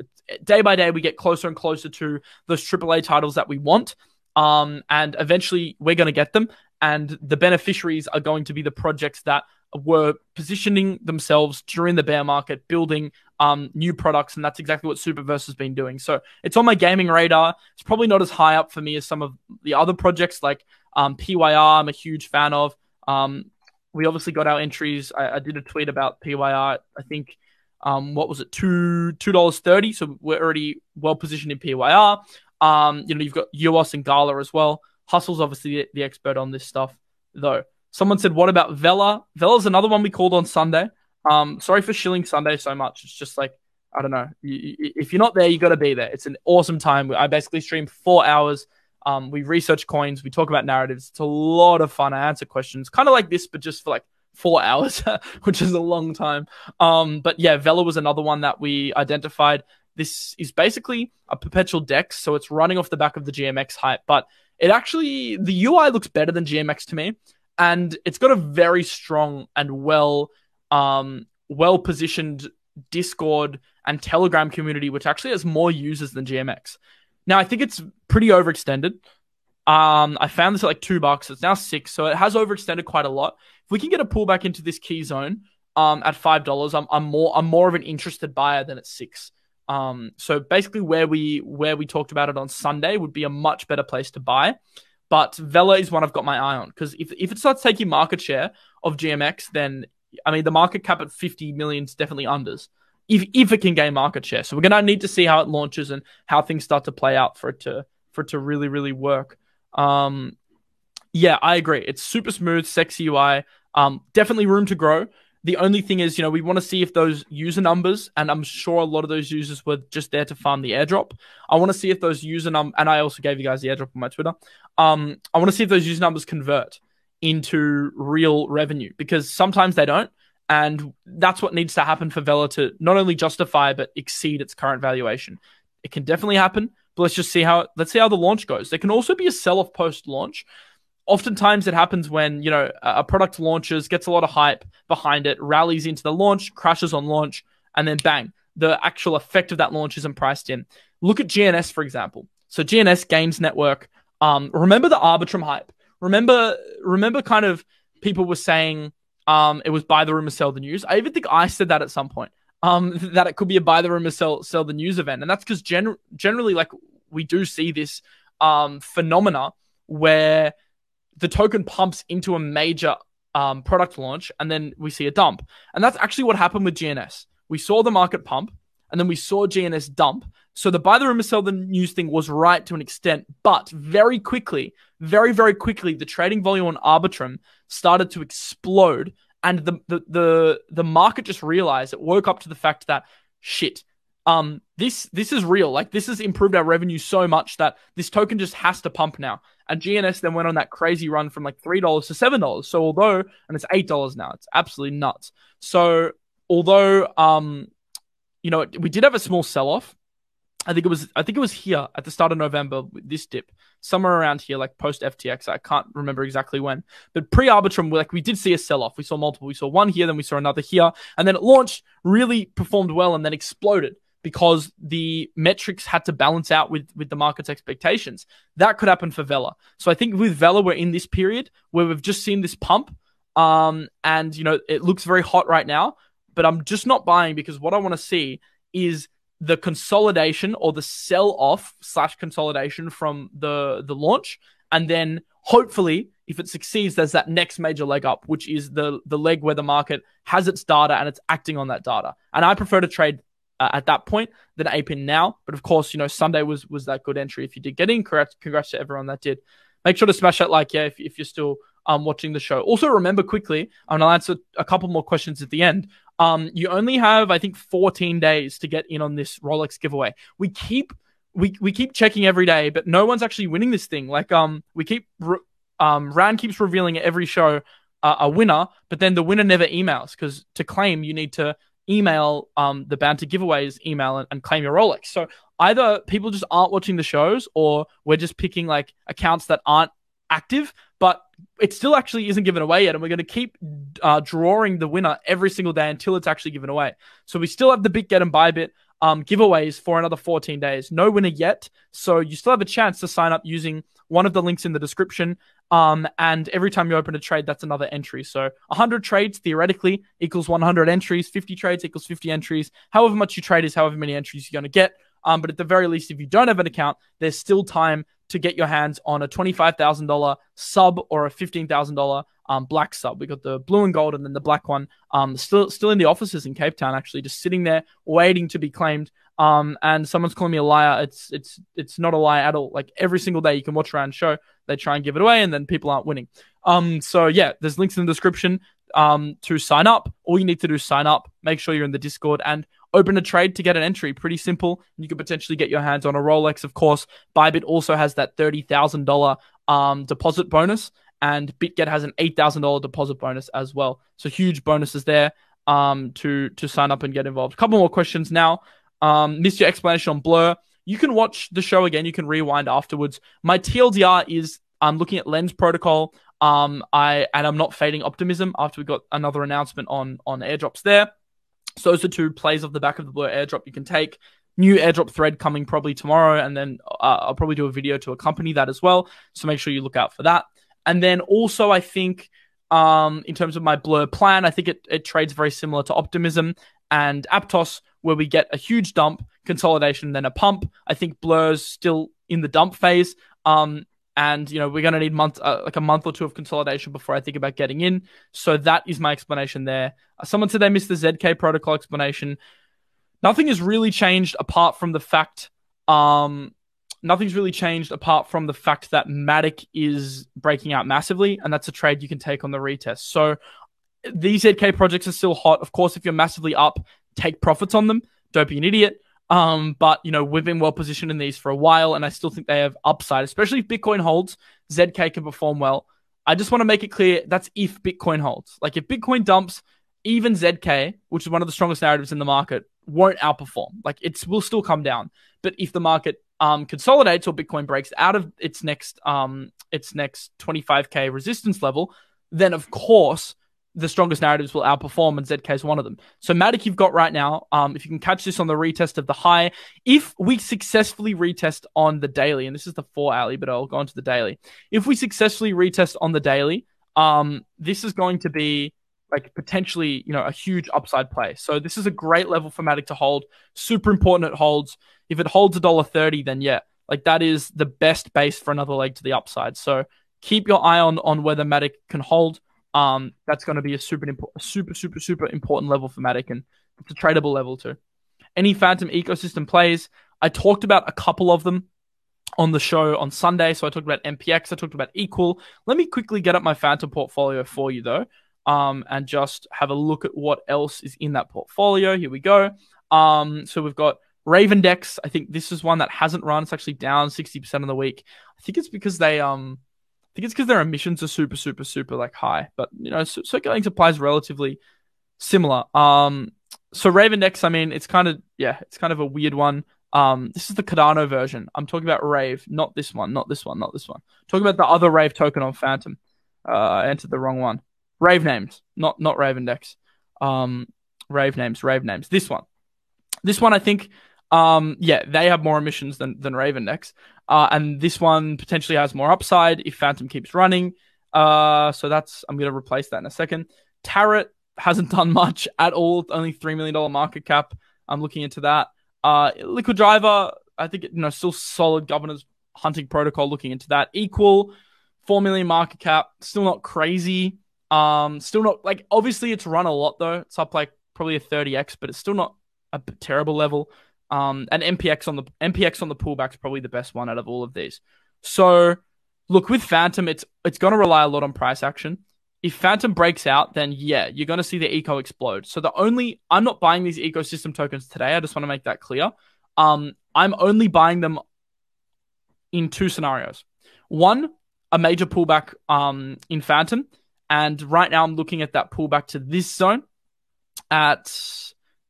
Day by day, we get closer and closer to those AAA titles that we want. Um, and eventually we're going to get them. And the beneficiaries are going to be the projects that were positioning themselves during the bear market, building um, new products, and that's exactly what Superverse has been doing. So it's on my gaming radar. It's probably not as high up for me as some of the other projects like um, PYR. I'm a huge fan of. Um, we obviously got our entries. I, I, did a tweet about PYR. I think um, what was it, two two dollars thirty? So we're already well positioned in PYR. Um, you know, you've got UOS and Gala as well. Hustle's obviously the, the expert on this stuff, though. Someone said, "What about Vela?" Vela's another one we called on Sunday. Um, sorry for shilling Sunday so much. It's just like I don't know. if you're not there, you got to be there. It's an awesome time. I basically stream four hours. Um, we research coins. We talk about narratives. It's a lot of fun. I answer questions, kind of like this, but just for like four hours, which is a long time. Um, but yeah, Vela was another one that we identified. This is basically a perpetual DEX, so it's running off the back of the GMX hype, but it actually the UI looks better than GMX to me, and it's got a very strong and well, um, well positioned Discord and Telegram community, which actually has more users than GMX. Now, I think it's pretty overextended. Um, I found this at like two bucks. It's now six, so it has overextended quite a lot. If we can get a pullback into this key zone, um, at five dollars, I'm, I'm more I'm more of an interested buyer than at six. Um, so basically, where we where we talked about it on Sunday would be a much better place to buy. But Vela is one I've got my eye on because if if it starts taking market share of GMX, then I mean the market cap at 50 million is definitely unders. If if it can gain market share, so we're gonna need to see how it launches and how things start to play out for it to for it to really really work. Um, yeah, I agree. It's super smooth, sexy UI. Um, definitely room to grow. The only thing is, you know, we want to see if those user numbers, and I'm sure a lot of those users were just there to farm the airdrop. I want to see if those user num, and I also gave you guys the airdrop on my Twitter. Um, I want to see if those user numbers convert into real revenue because sometimes they don't, and that's what needs to happen for Vela to not only justify but exceed its current valuation. It can definitely happen, but let's just see how let's see how the launch goes. There can also be a sell-off post-launch. Oftentimes, it happens when you know a product launches, gets a lot of hype behind it, rallies into the launch, crashes on launch, and then bang, the actual effect of that launch isn't priced in. Look at GNS for example. So GNS Gains Network. Um, remember the Arbitrum hype. Remember, remember, kind of people were saying um, it was buy the rumor, sell the news. I even think I said that at some point um, that it could be a buy the rumor, sell sell the news event, and that's because gen- generally, like we do see this um, phenomena where the token pumps into a major um, product launch, and then we see a dump, and that's actually what happened with GNS. We saw the market pump, and then we saw GNS dump. So the buy the rumor, sell the news thing was right to an extent, but very quickly, very very quickly, the trading volume on Arbitrum started to explode and the the the, the market just realized it woke up to the fact that shit um this this is real. Like this has improved our revenue so much that this token just has to pump now. And gns then went on that crazy run from like three dollars to seven dollars. So although and it's eight dollars now it's absolutely nuts. So although um you know we did have a small sell off I think it was I think it was here at the start of November with this dip somewhere around here like post FTX I can't remember exactly when but pre Arbitrum like we did see a sell off we saw multiple. We saw one here then we saw another here and then it launched really performed well and then exploded because the metrics had to balance out with with the market's expectations. That could happen for Vela. So I think with Vela we're in this period where we've just seen this pump um and you know it looks very hot right now but I'm just not buying because what I want to see is the consolidation or the sell off slash consolidation from the the launch, and then hopefully, if it succeeds, there's that next major leg up, which is the the leg where the market has its data and it's acting on that data. And I prefer to trade uh, at that point than APIN now. But of course, you know Sunday was was that good entry. If you did get in, correct, congrats to everyone that did. Make sure to smash that like, yeah, if, if you're still um, watching the show. Also, remember quickly, and I'll answer a couple more questions at the end. Um, you only have, I think, 14 days to get in on this Rolex giveaway. We keep we we keep checking every day, but no one's actually winning this thing. Like um, we keep re- um, Rand keeps revealing at every show uh, a winner, but then the winner never emails because to claim you need to email um the bounty giveaways email and, and claim your Rolex. So either people just aren't watching the shows, or we're just picking like accounts that aren't active, it still actually isn't given away yet. And we're going to keep uh, drawing the winner every single day until it's actually given away. So we still have the BitGet and Bybit um, giveaways for another 14 days. No winner yet. So you still have a chance to sign up using one of the links in the description. Um, and every time you open a trade, that's another entry. So 100 trades theoretically equals 100 entries. 50 trades equals 50 entries. However much you trade is however many entries you're going to get. Um, but at the very least, if you don't have an account, there's still time to get your hands on a $25,000 sub or a $15,000 um, black sub. We got the blue and gold and then the black one um, still still in the offices in Cape Town, actually, just sitting there waiting to be claimed. Um, and someone's calling me a liar. It's it's it's not a lie at all. Like every single day you can watch around show, they try and give it away, and then people aren't winning. Um, so yeah, there's links in the description um, to sign up. All you need to do is sign up, make sure you're in the Discord, and open a trade to get an entry. Pretty simple. You could potentially get your hands on a Rolex, of course. Bybit also has that $30,000 um, deposit bonus, and BitGet has an $8,000 deposit bonus as well. So huge bonuses there um, to, to sign up and get involved. A couple more questions now. Um, missed your explanation on Blur. You can watch the show again. You can rewind afterwards. My TLDR is I'm looking at Lens Protocol. Um, I and I'm not fading optimism after we got another announcement on on airdrops there. So those are two plays off the back of the blur airdrop you can take. New airdrop thread coming probably tomorrow, and then uh, I'll probably do a video to accompany that as well. So make sure you look out for that. And then also, I think um, in terms of my blur plan, I think it, it trades very similar to Optimism and Aptos, where we get a huge dump, consolidation, then a pump. I think blur's still in the dump phase. Um, and you know we're going to need month uh, like a month or two of consolidation before I think about getting in. So that is my explanation there. Someone said they missed the ZK protocol explanation. Nothing has really changed apart from the fact um nothing's really changed apart from the fact that Matic is breaking out massively and that's a trade you can take on the retest. So these ZK projects are still hot. Of course, if you're massively up, take profits on them. Don't be an idiot. Um, but you know, we've been well positioned in these for a while, and I still think they have upside, especially if Bitcoin holds. ZK can perform well. I just want to make it clear that's if Bitcoin holds. Like if Bitcoin dumps, even ZK, which is one of the strongest narratives in the market, won't outperform. Like it will still come down. But if the market um, consolidates or Bitcoin breaks out of its next um, its next 25k resistance level, then of course the strongest narratives will outperform, and ZK is one of them. So Matic, you've got right now. Um, if you can catch this on the retest of the high, if we successfully retest on the daily, and this is the four alley, but I'll go on to the daily. If we successfully retest on the daily, um, this is going to be like potentially, you know, a huge upside play. So this is a great level for Matic to hold. Super important it holds. If it holds a dollar thirty, then yeah, like that is the best base for another leg to the upside. So keep your eye on on whether Matic can hold. Um, that's going to be a super, super, super, super important level for Matic, and it's a tradable level too. Any Fantom ecosystem plays, I talked about a couple of them on the show on Sunday. So I talked about MPX, I talked about Equal. Let me quickly get up my Fantom portfolio for you though. um, and just have a look at what else is in that portfolio. Here we go. Um, so we've got Raven Dex. I think this is one that hasn't run. It's actually down 60% of the week. I think it's because they um think it's because their emissions are super, super, super like high. But you know, circulating supply is relatively similar. Um so Raven Dex, I mean, it's kind of yeah, it's kind of a weird one. Um, this is the Cardano version. I'm talking about Rave, not this one, not this one, not this one. I'm talking about the other Rave token on Fantom. Uh, I entered the wrong one. Rave names, not not Raven Dex. Um, Rave names, Rave names. This one, this one, I think. Um, yeah, they have more emissions than than Raven Dex. Uh, and this one potentially has more upside if Fantom keeps running. Uh, so that's I'm gonna replace that in a second. Tarot hasn't done much at all. Only three million dollar market cap. I'm looking into that. Uh, Liquid Driver, I think you know still solid governance hunting protocol. Looking into that. Equal, four million market cap. Still not crazy. Um, still not like obviously it's run a lot though. It's up like probably a 30x, but it's still not a terrible level. Um, and MPX on the MPX on the pullback is probably the best one out of all of these. So look with Fantom, it's it's gonna rely a lot on price action. If Fantom breaks out, then yeah, you're gonna see the eco explode. So the only I'm not buying these ecosystem tokens today. I just want to make that clear. Um, I'm only buying them in two scenarios. One, a major pullback um in Fantom, and right now, I'm looking at that pullback to this zone at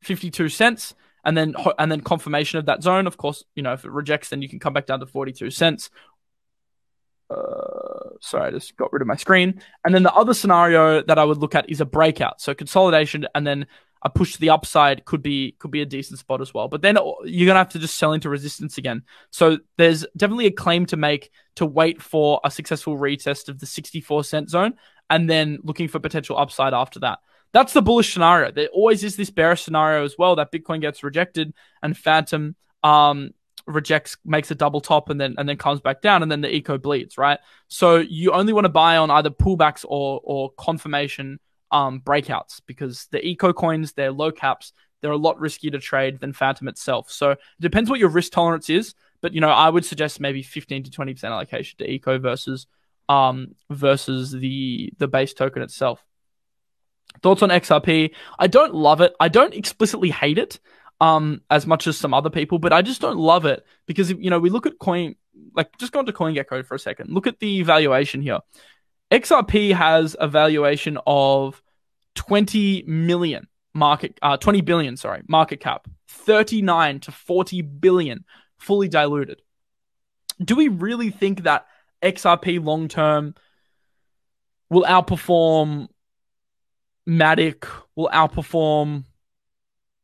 52 cents, and then and then confirmation of that zone. Of course, you know if it rejects, then you can come back down to 42 cents. Uh, sorry, I just got rid of my screen. And then the other scenario that I would look at is a breakout, so consolidation, and then a push to the upside could be could be a decent spot as well. But then you're gonna have to just sell into resistance again. So there's definitely a claim to make to wait for a successful retest of the 64 cent zone and then looking for potential upside after that. That's the bullish scenario. There always is this bearish scenario as well that Bitcoin gets rejected and Fantom um rejects makes a double top and then and then comes back down and then the eco bleeds, right? So you only want to buy on either pullbacks or or confirmation um, breakouts because the eco coins, they're low caps, they're a lot riskier to trade than Fantom itself. So it depends what your risk tolerance is, but you know, I would suggest maybe 15 to 20% allocation to eco versus um versus the the base token itself. Thoughts on XRP? I don't love it. I don't explicitly hate it um as much as some other people, but I just don't love it because you know, we look at coin like just go into CoinGecko for a second. Look at the valuation here. XRP has a valuation of 20 million market uh 20 billion, sorry, market cap. 39 to 40 billion fully diluted. Do we really think that XRP long term will outperform Matic, will outperform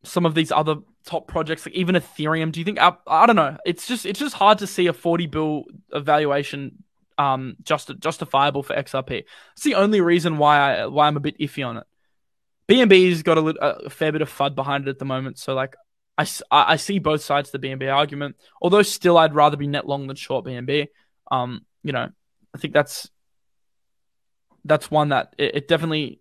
some of these other top projects, like even Ethereum? Do you think? I, don't know. It's just it's just hard to see a 40 bill evaluation um just justifiable for XRP. It's the only reason why I why I'm a bit iffy on it. BNB's got a, a fair bit of FUD behind it at the moment, so like I, I see both sides of the BNB argument. Although still, I'd rather be net long than short BNB. Um, you know, I think that's that's one that it, it definitely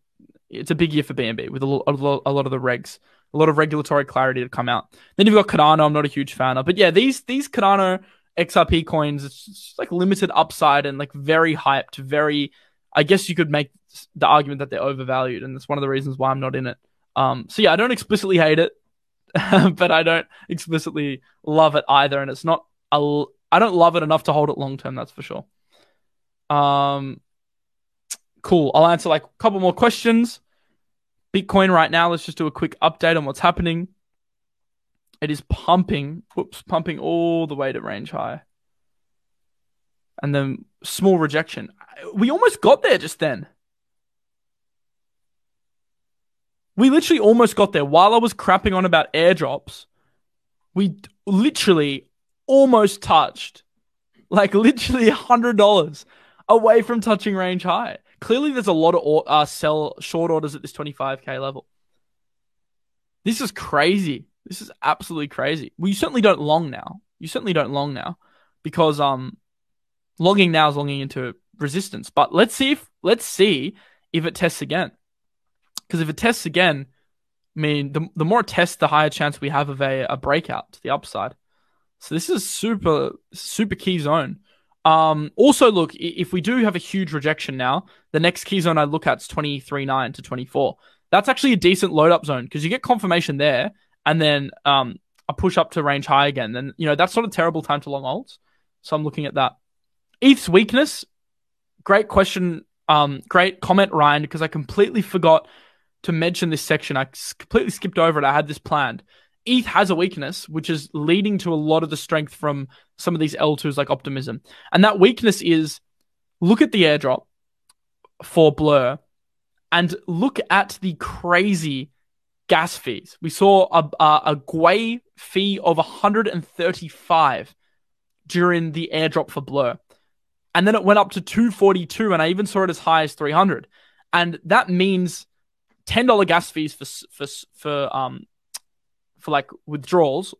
it's a big year for BNB with a lot, a lot, a lot of the regs, a lot of regulatory clarity to come out. Then you've got Cardano. I'm not a huge fan of, but yeah, these these Cardano XRP coins, it's like limited upside and like very hyped, very. I guess you could make the argument that they're overvalued, and that's one of the reasons why I'm not in it. Um, so yeah, I don't explicitly hate it, but I don't explicitly love it either, and it's not a. I don't love it enough to hold it long term. That's for sure. Um, cool. I'll answer like a couple more questions. Bitcoin right now. Let's just do a quick update on what's happening. It is pumping, whoops, pumping all the way to range high. And then small rejection. We almost got there just then. We literally almost got there. While I was crapping on about airdrops, we literally almost touched, like literally a $100 away from touching range high. Clearly, there's a lot of uh, sell short orders at this 25k level. This is crazy. This is absolutely crazy. Well, you certainly don't long now. You certainly don't long now because um, logging now is longing into resistance. But let's see if let's see if it tests again. Because if it tests again, I mean, the the more it tests, the higher chance we have of a, a breakout to the upside. So this is super super key zone. Um, also, look, if we do have a huge rejection now, the next key zone I look at is 23.9 to 24. That's actually a decent load up zone because you get confirmation there and then um, a push up to range high again. Then, you know, that's not a terrible time to long holds. So I'm looking at that. ETH's weakness, great question. Um, great comment, Ryan, because I completely forgot to mention this section. I completely skipped over it. I had this planned. ETH has a weakness, which is leading to a lot of the strength from some of these L2s like Optimism. And that weakness is look at the airdrop for Blur and look at the crazy gas fees. We saw a, a, a Gwei fee of 135 during the airdrop for Blur. And then it went up to 242, and I even saw it as high as 300. And that means $10 gas fees for, for, for um, for like withdrawals,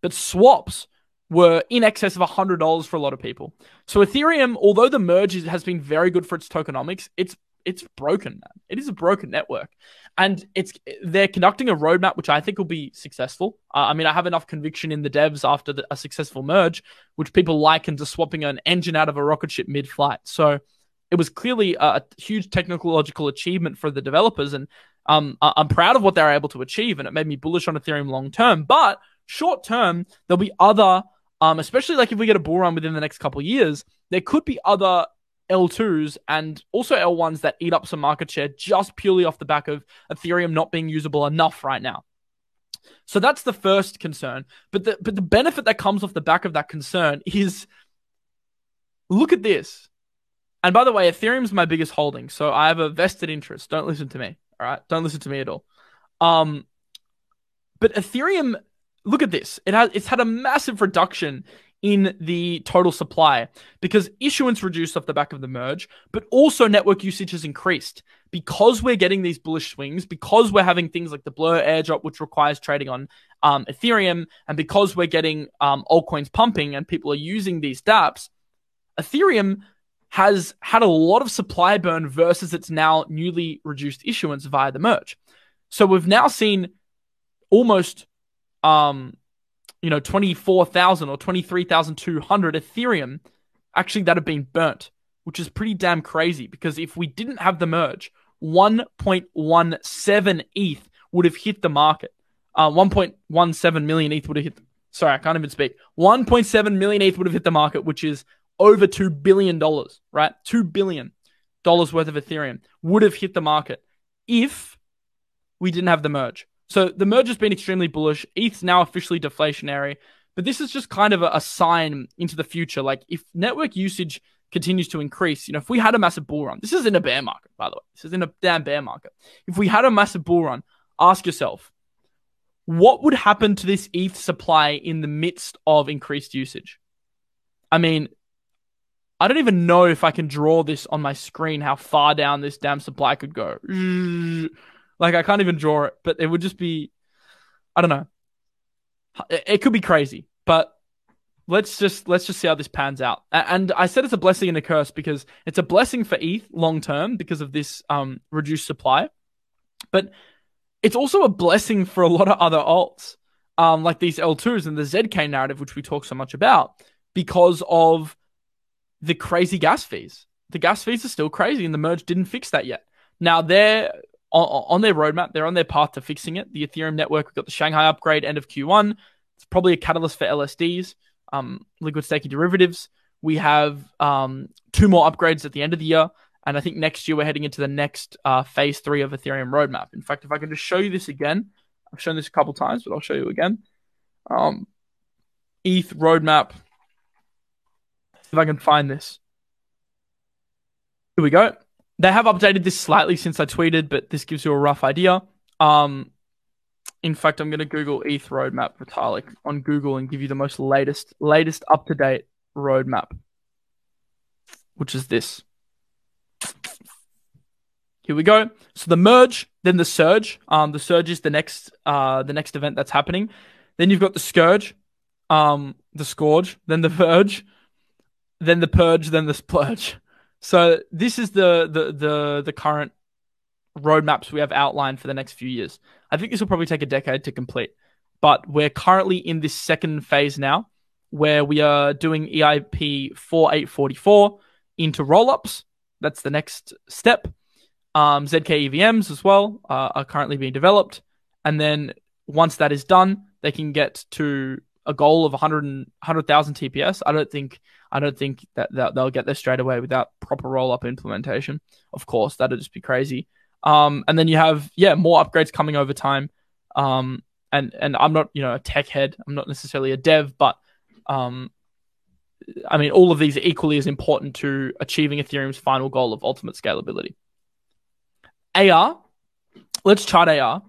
but swaps were in excess of $100 for a lot of people. So Ethereum, although the merge has been very good for its tokenomics, it's it's broken, man. It is a broken network. And it's they're conducting a roadmap which I think will be successful. Uh, I mean, I have enough conviction in the devs after the, a successful merge, which people liken to swapping an engine out of a rocket ship mid-flight. So it was clearly a, a huge technological achievement for the developers, and um, I'm proud of what they're able to achieve, and it made me bullish on Ethereum long term. But short term, there'll be other, um, especially like if we get a bull run within the next couple of years, there could be other L2s and also L1s that eat up some market share just purely off the back of Ethereum not being usable enough right now. So that's the first concern. But the but the benefit that comes off the back of that concern is look at this. And by the way, Ethereum's my biggest holding, so I have a vested interest. Don't listen to me. All right, don't listen to me at all. Um, but Ethereum, look at this. It has it's had a massive reduction in the total supply because issuance reduced off the back of the merge, but also network usage has increased because we're getting these bullish swings, because we're having things like the Blur airdrop, which requires trading on um, Ethereum, and because we're getting um, altcoins pumping and people are using these dApps, Ethereum has had a lot of supply burn versus its now newly reduced issuance via the merge. So we've now seen almost um you know 24,000 or 23,200 Ethereum actually that have been burnt, which is pretty damn crazy because if we didn't have the merge, 1.17 ETH would have hit the market. Uh, 1.17 million ETH would have hit. The, sorry, I can't even speak. 1.7 million ETH would have hit the market, which is over $2 billion, right? $2 billion worth of Ethereum would have hit the market if we didn't have the merge. So the merge has been extremely bullish. ETH's now officially deflationary, but this is just kind of a, a sign into the future. Like if network usage continues to increase, you know, if we had a massive bull run, this is in a bear market, by the way. This is in a damn bear market. If we had a massive bull run, ask yourself, what would happen to this ETH supply in the midst of increased usage? I mean, I don't even know if I can draw this on my screen how far down this damn supply could go. Like I can't even draw it, but it would just be I don't know. It could be crazy, but let's just let's just see how this pans out. And I said it's a blessing and a curse because it's a blessing for ETH long term because of this um reduced supply. But it's also a blessing for a lot of other alts. Um, like these L2s and the ZK narrative, which we talk so much about, because of the crazy gas fees. The gas fees are still crazy, and the merge didn't fix that yet. Now they're on, on their roadmap. They're on their path to fixing it. The Ethereum network, we've got the Shanghai upgrade end of Q1. It's probably a catalyst for LSDs, um, liquid staking derivatives. We have um, two more upgrades at the end of the year. And I think next year we're heading into the next uh, phase three of Ethereum roadmap. In fact, if I can just show you this again, I've shown this a couple times, but I'll show you again. Um, ETH roadmap if I can find this. Here we go. They have updated this slightly since I tweeted, but this gives you a rough idea. Um, in fact, I'm going to Google ETH roadmap Vitalik on Google and give you the most latest, latest up to date roadmap, which is this. Here we go. So the merge, then the surge. Um, the surge is the next, uh, the next event that's happening. Then you've got the scourge, um, the scourge, then the verge, then the purge, then the splurge. So this is the the the the current roadmaps we have outlined for the next few years. I think this will probably take a decade to complete, but we're currently in this second phase now. where we are doing EIP 4844 into rollups. That's the next step. Um, ZK EVMs as well uh, are currently being developed. And then once that is done, they can get to a goal of 100 100,000 TPS. I don't think I don't think that, that they'll get there straight away without proper roll up implementation. Of course, that'd just be crazy. Um, and then you have yeah more upgrades coming over time. Um, and and I'm not you know a tech head. I'm not necessarily a dev, but um, I mean all of these are equally as important to achieving Ethereum's final goal of ultimate scalability. AR, let's chart AR.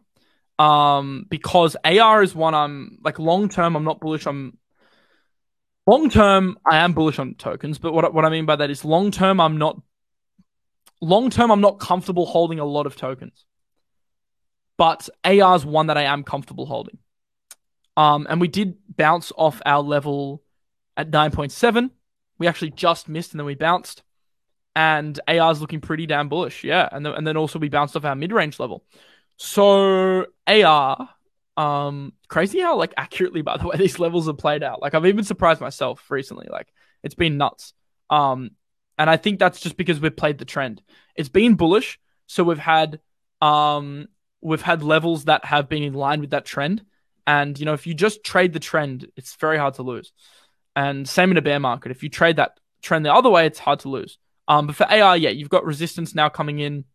Um, because AR is one I'm like long term. I'm not bullish on long term. I am bullish on tokens, but what what I mean by that is long term. I'm not long term. I'm not comfortable holding a lot of tokens but AR is one that I am comfortable holding. Um, and we did bounce off our level at 9.7. We actually just missed and then we bounced. And AR is looking pretty damn bullish. Yeah. And then, and then also we bounced off our mid range level. So AR, um, crazy how like accurately, by the way, these levels have played out. Like I've even surprised myself recently. Like it's been nuts. Um, and I think that's just because we've played the trend. It's been bullish. So we've had um we've had levels that have been in line with that trend. And, you know, if you just trade the trend, it's very hard to lose. And same in a bear market. If you trade that trend the other way, it's hard to lose. Um, but for AR, yeah, you've got resistance now coming in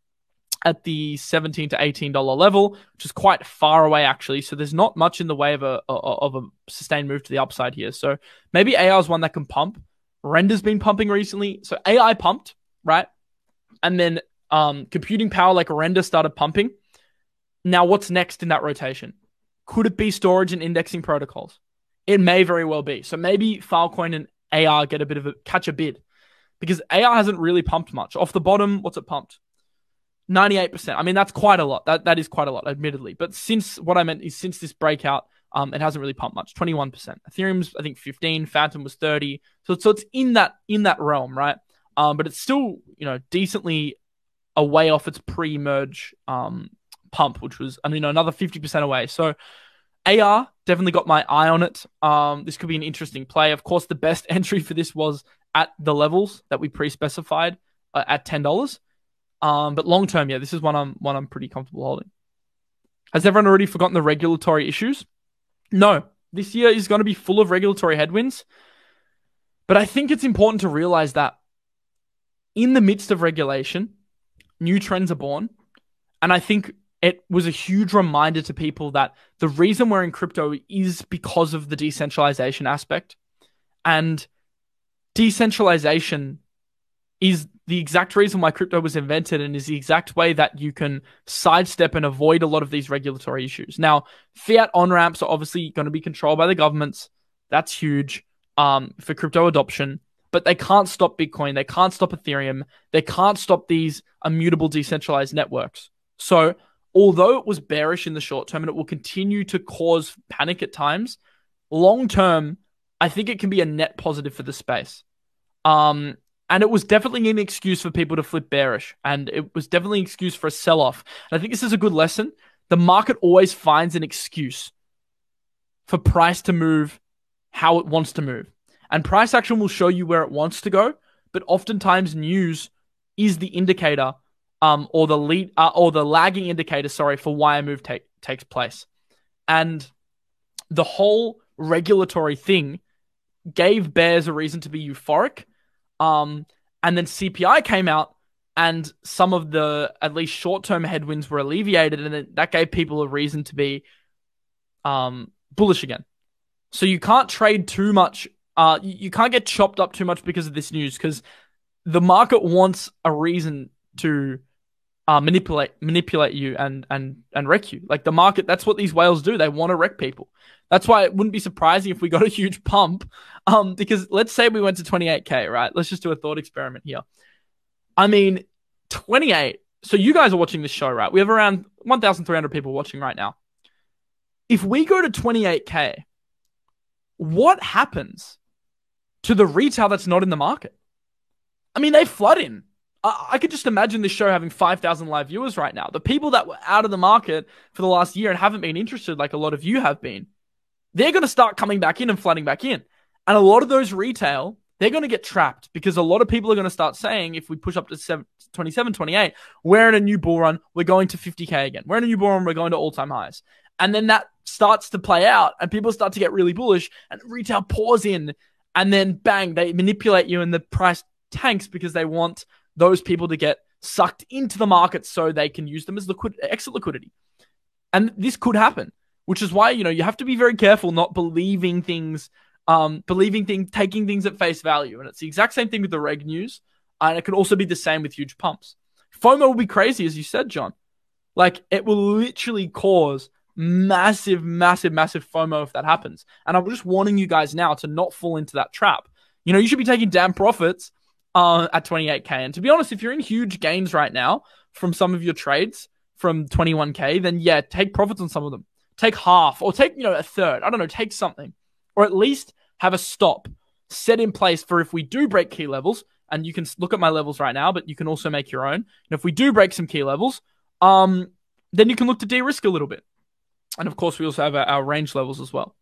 at the 17 to 18 dollar level, which is quite far away actually. So there's not much in the way of a of a sustained move to the upside here. So maybe AR is one that can pump. Render's been pumping recently, so AI pumped right, and then um, computing power like Render started pumping. Now, what's next in that rotation? Could it be storage and indexing protocols? It may very well be. So maybe Filecoin and AR get a bit of a catch a bid because AR hasn't really pumped much. Off the bottom, what's it pumped? 98%. I mean, that's quite a lot. That that is quite a lot, admittedly. But since what I meant is since this breakout, um, it hasn't really pumped much. 21%. Ethereum's I think 15, Fantom was 30. So so it's in that in that realm, right? Um, but it's still, you know, decently away off its pre-merge um pump, which was I mean another fifty percent away. So AR definitely got my eye on it. Um, this could be an interesting play. Of course, the best entry for this was at the levels that we pre-specified uh, at ten dollars. Um, but long term, yeah, this is one I'm one I'm pretty comfortable holding. Has everyone already forgotten the regulatory issues? No, this year is going to be full of regulatory headwinds. But I think it's important to realize that in the midst of regulation, new trends are born. And I think it was a huge reminder to people that the reason we're in crypto is because of the decentralization aspect. And decentralization is the exact reason why crypto was invented and is the exact way that you can sidestep and avoid a lot of these regulatory issues. Now, fiat on ramps are obviously going to be controlled by the governments. That's huge um, for crypto adoption, but they can't stop Bitcoin. They can't stop Ethereum. They can't stop these immutable decentralized networks. So although it was bearish in the short term and it will continue to cause panic at times, long term, I think it can be a net positive for the space. Um, and it was definitely an excuse for people to flip bearish, and it was definitely an excuse for a sell off. And I think this is a good lesson. The market always finds an excuse for price to move how it wants to move. And price action will show you where it wants to go, but oftentimes news is the indicator um, or the lead uh, or the lagging indicator, sorry, for why a move take, takes place. And the whole regulatory thing gave bears a reason to be euphoric. Um, and then CPI came out, and some of the at least short term headwinds were alleviated, and that gave people a reason to be um, bullish again. So you can't trade too much. Uh, you can't get chopped up too much because of this news, because the market wants a reason to uh, manipulate manipulate you and and and wreck you. Like the market, that's what these whales do. They want to wreck people. That's why it wouldn't be surprising if we got a huge pump. Um, because let's say we went to 28k, right? Let's just do a thought experiment here. I mean, 28. So you guys are watching this show, right? We have around 1,300 people watching right now. If we go to 28k, what happens to the retail that's not in the market? I mean, they flood in. I, I could just imagine this show having 5,000 live viewers right now. The people that were out of the market for the last year and haven't been interested, like a lot of you have been, they're going to start coming back in and flooding back in. And a lot of those retail, they're going to get trapped because a lot of people are going to start saying, if we push up to 7, 27, 28, we're in a new bull run, we're going to 50K again. We're in a new bull run, we're going to all time highs. And then that starts to play out and people start to get really bullish and retail pours in and then bang, they manipulate you and the price tanks because they want those people to get sucked into the market so they can use them as liquid exit liquidity. And this could happen, which is why, you know, you have to be very careful not believing things, um, believing things, taking things at face value. And it's the exact same thing with the reg news. And it could also be the same with huge pumps. FOMO will be crazy, as you said, John. Like it will literally cause massive, massive, massive FOMO if that happens. And I'm just warning you guys now to not fall into that trap. You know, you should be taking damn profits uh, at 28k. And to be honest, if you're in huge gains right now from some of your trades from 21k, then yeah, take profits on some of them. Take half or take, you know, a third. I don't know, take something. Or at least have a stop set in place for if we do break key levels, and you can look at my levels right now, but you can also make your own. And if we do break some key levels, um, then you can look to de-risk a little bit. And of course, we also have our, our range levels as well.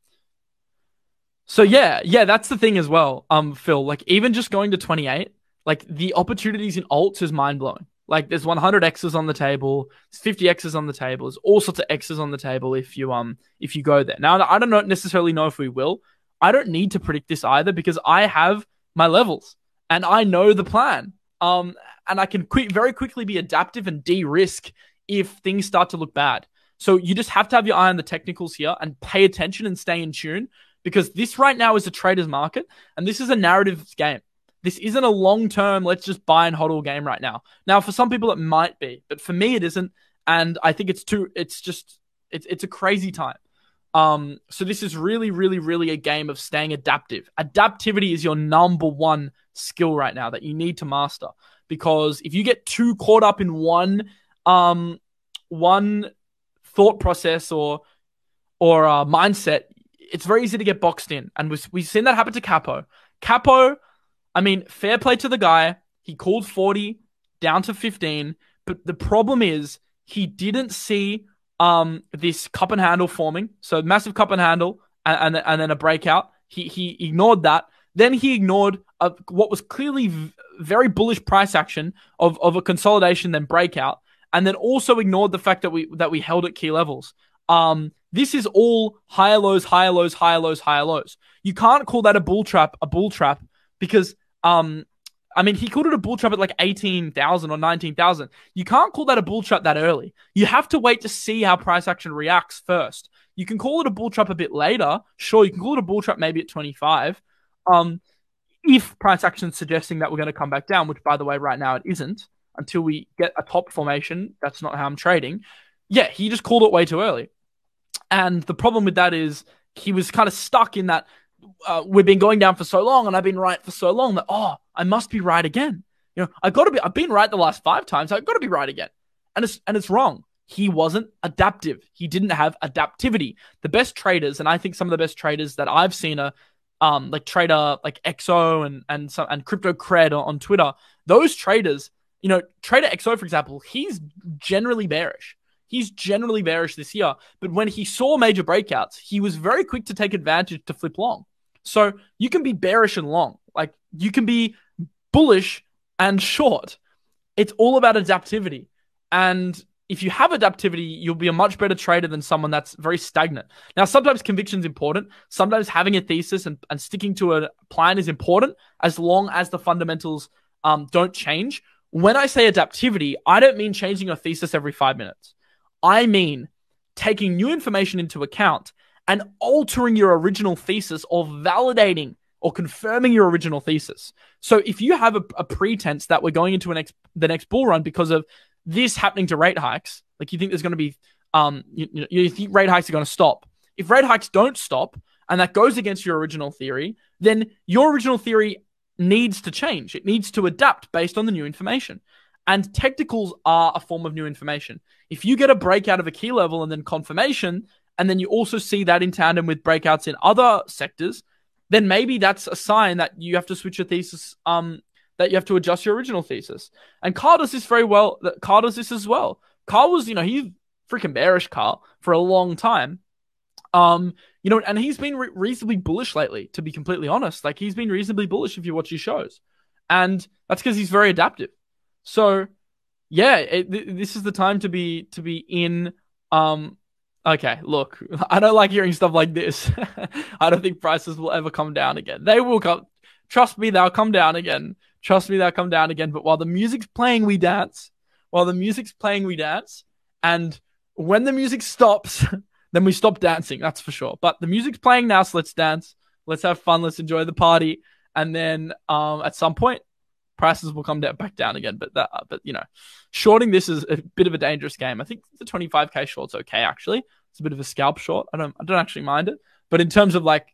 So yeah, yeah, that's the thing as well. Um, Phil, like even just going to 28, like the opportunities in alts is mind blowing. Like there's 100 X's on the table, there's 50 X's on the table, there's all sorts of X's on the table if you um if you go there. Now I don't necessarily know if we will. I don't need to predict this either because I have my levels and I know the plan. Um, and I can very quickly be adaptive and de-risk if things start to look bad. So you just have to have your eye on the technicals here and pay attention and stay in tune because this right now is a trader's market and this is a narrative game. This isn't a long term, let's just buy and hodl game right now. Now, for some people, it might be, but for me, it isn't. And I think it's too, it's just, it's, it's a crazy time. Um, so this is really, really, really a game of staying adaptive. Adaptivity is your number one skill right now that you need to master because if you get too caught up in one, um, one thought process or or uh, mindset, it's very easy to get boxed in. And we've, we've seen that happen to Capo. Capo, I mean, fair play to the guy. He called 40 down to 15. But the problem is he didn't see um, this cup and handle forming. So massive cup and handle and, and, and then a breakout. He, he ignored that. Then he ignored a, what was clearly v- very bullish price action of, of a consolidation, then breakout and then also ignored the fact that we that we held at key levels. Um, this is all higher lows, higher lows, higher lows, higher lows. You can't call that a bull trap, a bull trap, because um, I mean, he called it a bull trap at like 18,000 or 19,000. You can't call that a bull trap that early. You have to wait to see how price action reacts first. You can call it a bull trap a bit later. Sure, you can call it a bull trap maybe at 25. Um, if price action is suggesting that we're going to come back down, which by the way, right now it isn't until we get a top formation. That's not how I'm trading. Yeah, he just called it way too early. And the problem with that is he was kind of stuck in that uh, we've been going down for so long and I've been right for so long that, oh, I must be right again. You know, I got to be, I've been right the last five times. I've got to be right again. And it's, and it's wrong. He wasn't adaptive. He didn't have adaptivity. The best traders, and I think some of the best traders that I've seen are um, like trader like XO and and some and CryptoCred on, on Twitter. Those traders you know, Trader XO, for example, he's generally bearish. He's generally bearish this year. But when he saw major breakouts, he was very quick to take advantage to flip long. So you can be bearish and long. Like you can be bullish and short. It's all about adaptivity. And if you have adaptivity, you'll be a much better trader than someone that's very stagnant. Now, sometimes conviction is important. Sometimes having a thesis and, and sticking to a plan is important as long as the fundamentals um, don't change. When I say adaptivity, I don't mean changing your thesis every five minutes. I mean taking new information into account and altering your original thesis or validating or confirming your original thesis. So if you have a, a pretense that we're going into next, the next bull run because of this happening to rate hikes, like you think there's going to be, um, you, you think rate hikes are going to stop. If rate hikes don't stop and that goes against your original theory, then your original theory needs to change. It needs to adapt based on the new information. And technicals are a form of new information. If you get a breakout of a key level and then confirmation, and then you also see that in tandem with breakouts in other sectors, then maybe that's a sign that you have to switch your thesis, um, that you have to adjust your original thesis. And Carl does this very well. Carl does this as well. Carl was, you know, he's freaking bearish, Carl, for a long time. Um, You know, and he's been re- reasonably bullish lately, to be completely honest. Like he's been reasonably bullish if you watch his shows, and that's because he's very adaptive. So, yeah, it, th- this is the time to be to be in. Um, okay, look, I don't like hearing stuff like this. I don't think prices will ever come down again. They will come. Trust me, they'll come down again. Trust me, they'll come down again. But while the music's playing, we dance. While the music's playing, we dance. And when the music stops, then we stop dancing. That's for sure. But the music's playing now, so let's dance. Let's have fun. Let's enjoy the party. And then um, at some point, prices will come down, back down again. But that, but you know, shorting this is a bit of a dangerous game. I think the 25k short's okay actually. It's a bit of a scalp short. I don't, I don't actually mind it. But in terms of like,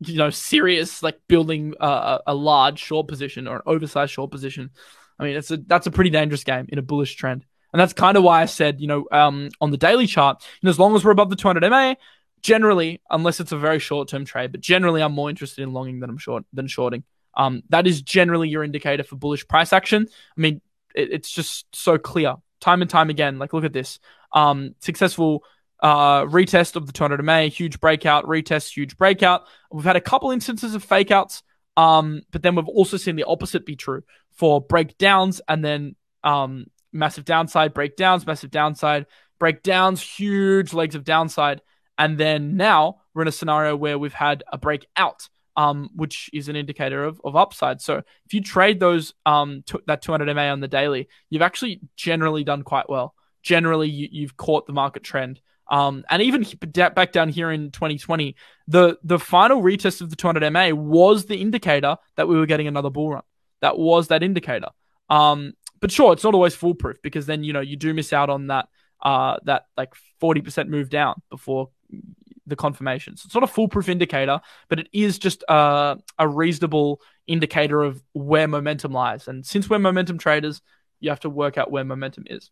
you know, serious like building a, a large short position or an oversized short position, I mean, it's a that's a pretty dangerous game in a bullish trend. And that's kind of why I said, you know, um, on the daily chart, you know, as long as we're above the 200 MA, generally, unless it's a very short term trade, but generally, I'm more interested in longing than I'm short than shorting. Um, that is generally your indicator for bullish price action. I mean, it, it's just so clear time and time again. Like, look at this um, successful uh, retest of the 200 MA, huge breakout, retest, huge breakout. We've had a couple instances of fake outs, um, but then we've also seen the opposite be true for breakdowns and then um, massive downside, breakdowns, massive downside, breakdowns, huge legs of downside. And then now we're in a scenario where we've had a breakout, um, which is an indicator of, of upside. So if you trade those um, t- that 200 MA on the daily, you've actually generally done quite well. Generally, you, you've caught the market trend. Um, and even back down here in 2020, the the final retest of the 200 MA was the indicator that we were getting another bull run. That was that indicator. Um, but sure, it's not always foolproof because then you know you do miss out on that uh that like 40% move down before the confirmation. So it's not a foolproof indicator, but it is just a, a reasonable indicator of where momentum lies. And since we're momentum traders, you have to work out where momentum is.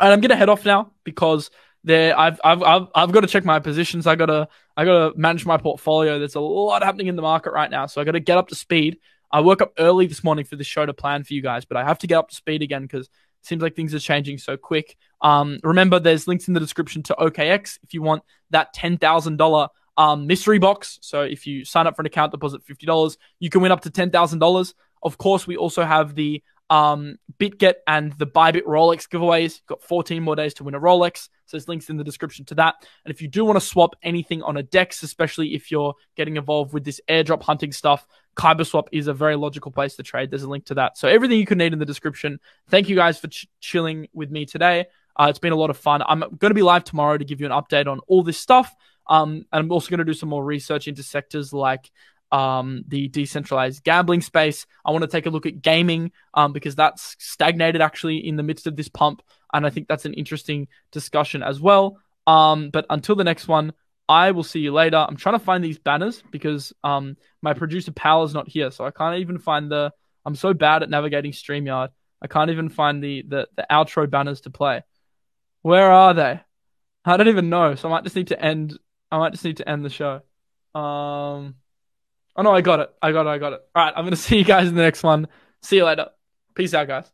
And I'm gonna head off now because there I've I've I've, I've got to check my positions. I gotta I gotta manage my portfolio. There's a lot happening in the market right now, so I got to get up to speed. I woke up early this morning for this show to plan for you guys, but I have to get up to speed again because seems like things are changing so quick. Um, remember, there's links in the description to OKX if you want that ten thousand dollar um, mystery box. So if you sign up for an account, deposit fifty dollars, you can win up to ten thousand dollars. Of course, we also have the um, BitGet and the Bybit Rolex giveaways. You've got 14 more days to win a Rolex. So there's links in the description to that. And if you do want to swap anything on a DEX, especially if you're getting involved with this airdrop hunting stuff, KyberSwap is a very logical place to trade. There's a link to that. So everything you could need in the description. Thank you guys for ch- chilling with me today. Uh, it's been a lot of fun. I'm going to be live tomorrow to give you an update on all this stuff. Um, and I'm also going to do some more research into sectors like um, the decentralized gambling space. I want to take a look at gaming um, because that's stagnated actually in the midst of this pump. And I think that's an interesting discussion as well. Um, but until the next one, I will see you later. I'm trying to find these banners because um, my producer Power's not here. So I can't even find the. I'm so bad at navigating StreamYard. I can't even find the, the, the outro banners to play. Where are they? I don't even know. So I might just need to end. I might just need to end the show. Um. Oh no, I got it. I got it. I got it. All right, I'm gonna see you guys in the next one. See you later. Peace out, guys.